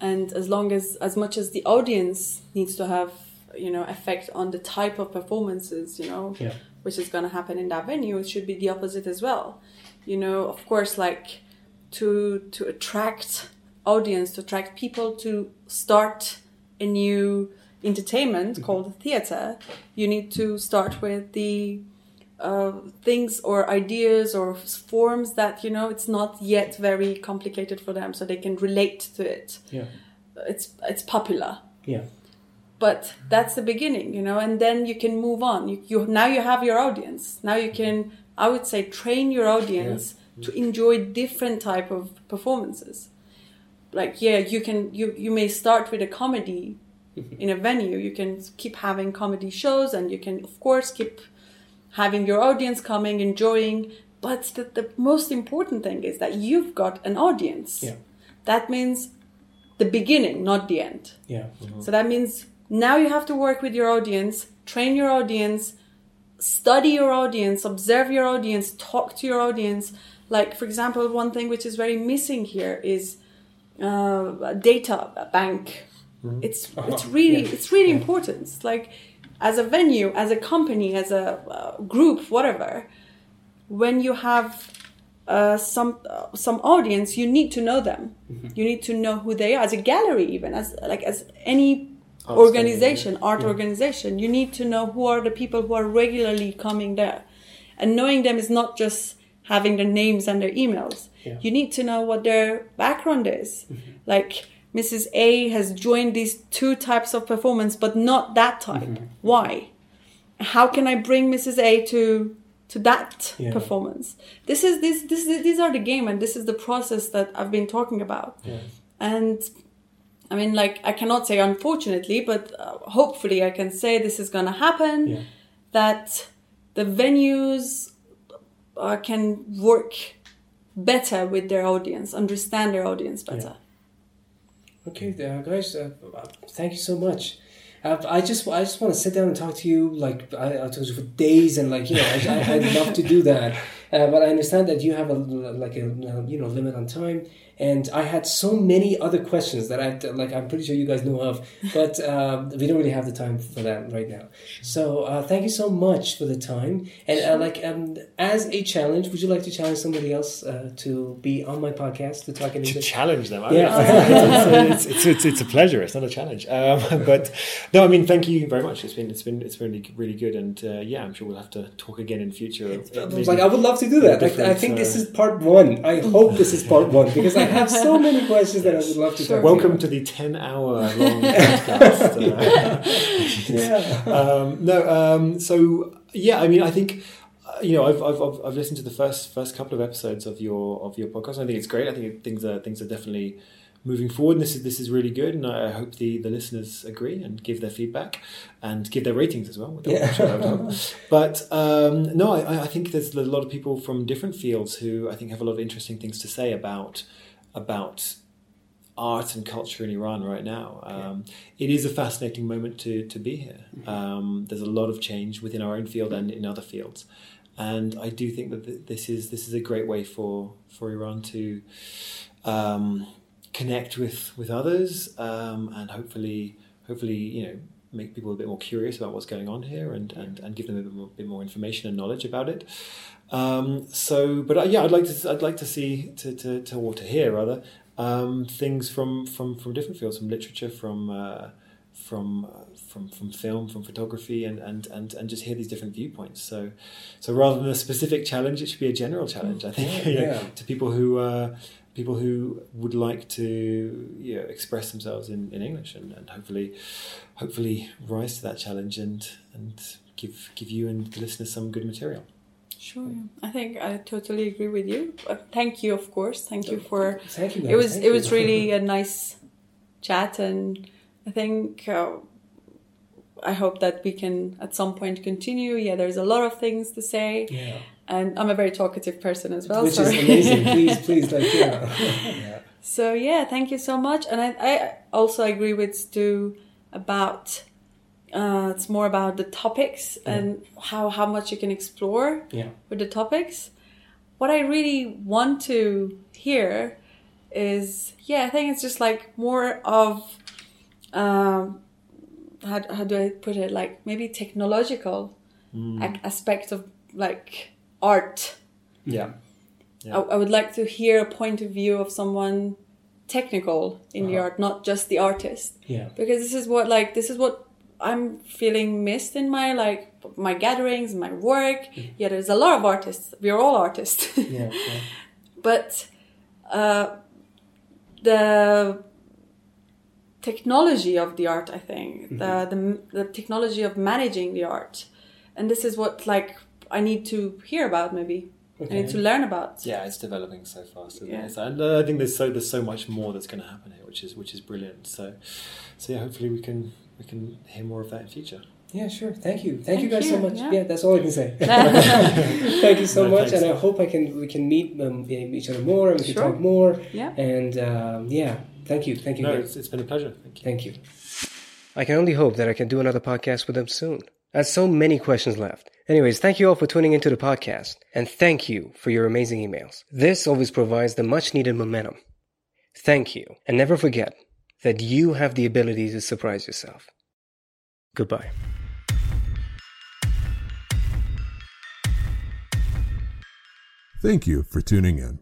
And as long as, as much as the audience needs to have, you know, effect on the type of performances, you know, Yeah. which is going to happen in that venue, it should be the opposite as well. You know, of course, like to to attract audience, to attract people to start a new entertainment mm-hmm. called theater, you need to start with the uh, things or ideas or forms that you know it's not yet very complicated for them, so they can relate to it. Yeah. It's it's popular Yeah. but that's the beginning you know and then you can move on you, you now you have your audience now you can i would say train your audience to enjoy different type of performances like yeah you can you you may start with a comedy *laughs* in a venue you can keep having comedy shows and you can of course keep having your audience coming enjoying but the, the most important thing is that you've got an audience Yeah. that means the beginning not the end Yeah. so that means now you have to work with your audience, train your audience, study your audience, observe your audience, talk to your audience. Like, for example, one thing which is very missing here is uh, data bank. It's *laughs* it's really it's really important. Like as a venue, as a company, as a uh, group, whatever. When you have uh, some uh, some audience, you need to know them. You need to know who they are. As a gallery, even as like as any Arts organization, art organization, you need to know who are the people who are regularly coming there, and knowing them is not just having their names and their emails. Yeah. You need to know what their background is. Like Mrs. A has joined these two types of performance, but not that type. Why? How can I bring Mrs. A to to that Yeah. performance? This is this this is, these are the game, and this is the process that I've been talking about. Yeah. And I mean, like I cannot say unfortunately, but uh, hopefully I can say this is going to happen. Yeah. That the venues uh, can work better with their audience, understand their audience better. Okay, uh, guys, uh, thank you so much. Uh, I just I just want to sit down and talk to you like I, I told you for days and like you know I, I'd love to do that, uh, but I understand that you have a like a you know limit on time, and I had so many other questions that I like I'm pretty sure you guys know of, but uh, *laughs* we don't really have the time for that right now. So uh, thank you so much for the time, and uh, like um, as a challenge, would you like to challenge somebody else uh, to be on my podcast to talk in to challenge them. I Yeah. mean, *laughs* it's, it's, it's, it's a pleasure. It's not a challenge. Um, *laughs* but no, I mean, thank you very much. It's been it's been it's been really really good, and uh, yeah, I'm sure we'll have to talk again in future. Like, I would love to do that. Like, I think this is part one. I hope this is part one because I have so many questions that I would love to talk Welcome to. to the ten hour long *laughs* podcast. Uh, Yeah. um, no, um, so yeah, I mean, I think uh, you know, I've, I've I've I've listened to the first first couple of episodes of your of your podcast. I think it's great. I think things are things are definitely moving forward. And this is this is really good, and I hope the the listeners agree and give their feedback and give their ratings as well. Yeah. Sure that would help. But um, no, I, I think there's a lot of people from different fields who I think have a lot of interesting things to say about about art and culture in Iran right now. Um, It is a fascinating moment to, to be here. Um, there's a lot of change within our own field and in other fields. And I do think that th- this is this is a great way for, for Iran to um, connect with, with others um, and hopefully hopefully you know make people a bit more curious about what's going on here and, and, and give them a bit more, bit more information and knowledge about it. Um, so, but uh, yeah, I'd like to I'd like to see to to, to or to hear rather um, things from, from from different fields, from literature, from uh, from uh, from from film, from photography, and, and and and just hear these different viewpoints. So, so rather than a specific challenge, it should be a general challenge. I think Yeah. *laughs* to people who. Uh, People who would like to you know, express themselves in, in English and, and hopefully, hopefully rise to that challenge and and give give you and the listeners some good material. Sure. I think I totally agree with you. Uh, thank you, of course. Thank you for. Thank you. Guys. It was Thank it was you. really *laughs* a nice chat, and I think uh, I hope that we can at some point continue. Yeah, there's a lot of things to say, yeah. and I'm a very talkative person as well. Which so. is amazing. please, *laughs* please, like yeah. yeah. So yeah, thank you so much. And I, I also agree with Stu about uh, it's more about the topics and how how much you can explore Yeah. with the topics. What I really want to hear is yeah, I think it's just like more of um, how how do I put it? Like maybe technological ac- aspect of like art. Yeah. I, I would like to hear a point of view of someone technical in the art, not just the artist. Yeah. Because this is what like this is what I'm feeling missed in my like my gatherings, my work. Yeah, there's a lot of artists. We are all artists. Yeah. yeah. *laughs* but uh, the technology of the art, I think, the, the the technology of managing the art, and this is what like I need to hear about. Maybe I need to learn about. Yeah, it's developing so fast, isn't Yeah. it? So, and I think there's so there's so much more that's going to happen here, which is which is brilliant. So, so yeah, hopefully we can we can hear more of that in future. Yeah, sure. Thank you. Thank, you Thank guys so much. yeah. Yeah. that's all I can say. *laughs* *laughs* Thank you so No, much, thanks. and I hope I can we can meet um, each other more and we can Sure. talk more. Yeah. And um, yeah, thank you, thank you, No, it's, it's been a pleasure. Thank you. thank you. I can only hope that I can do another podcast with them soon. I have so many questions left. Anyways, thank you all for tuning into the podcast, and thank you for your amazing emails. This always provides the much needed momentum. Thank you, and never forget that you have the ability to surprise yourself. Goodbye. Thank you for tuning in.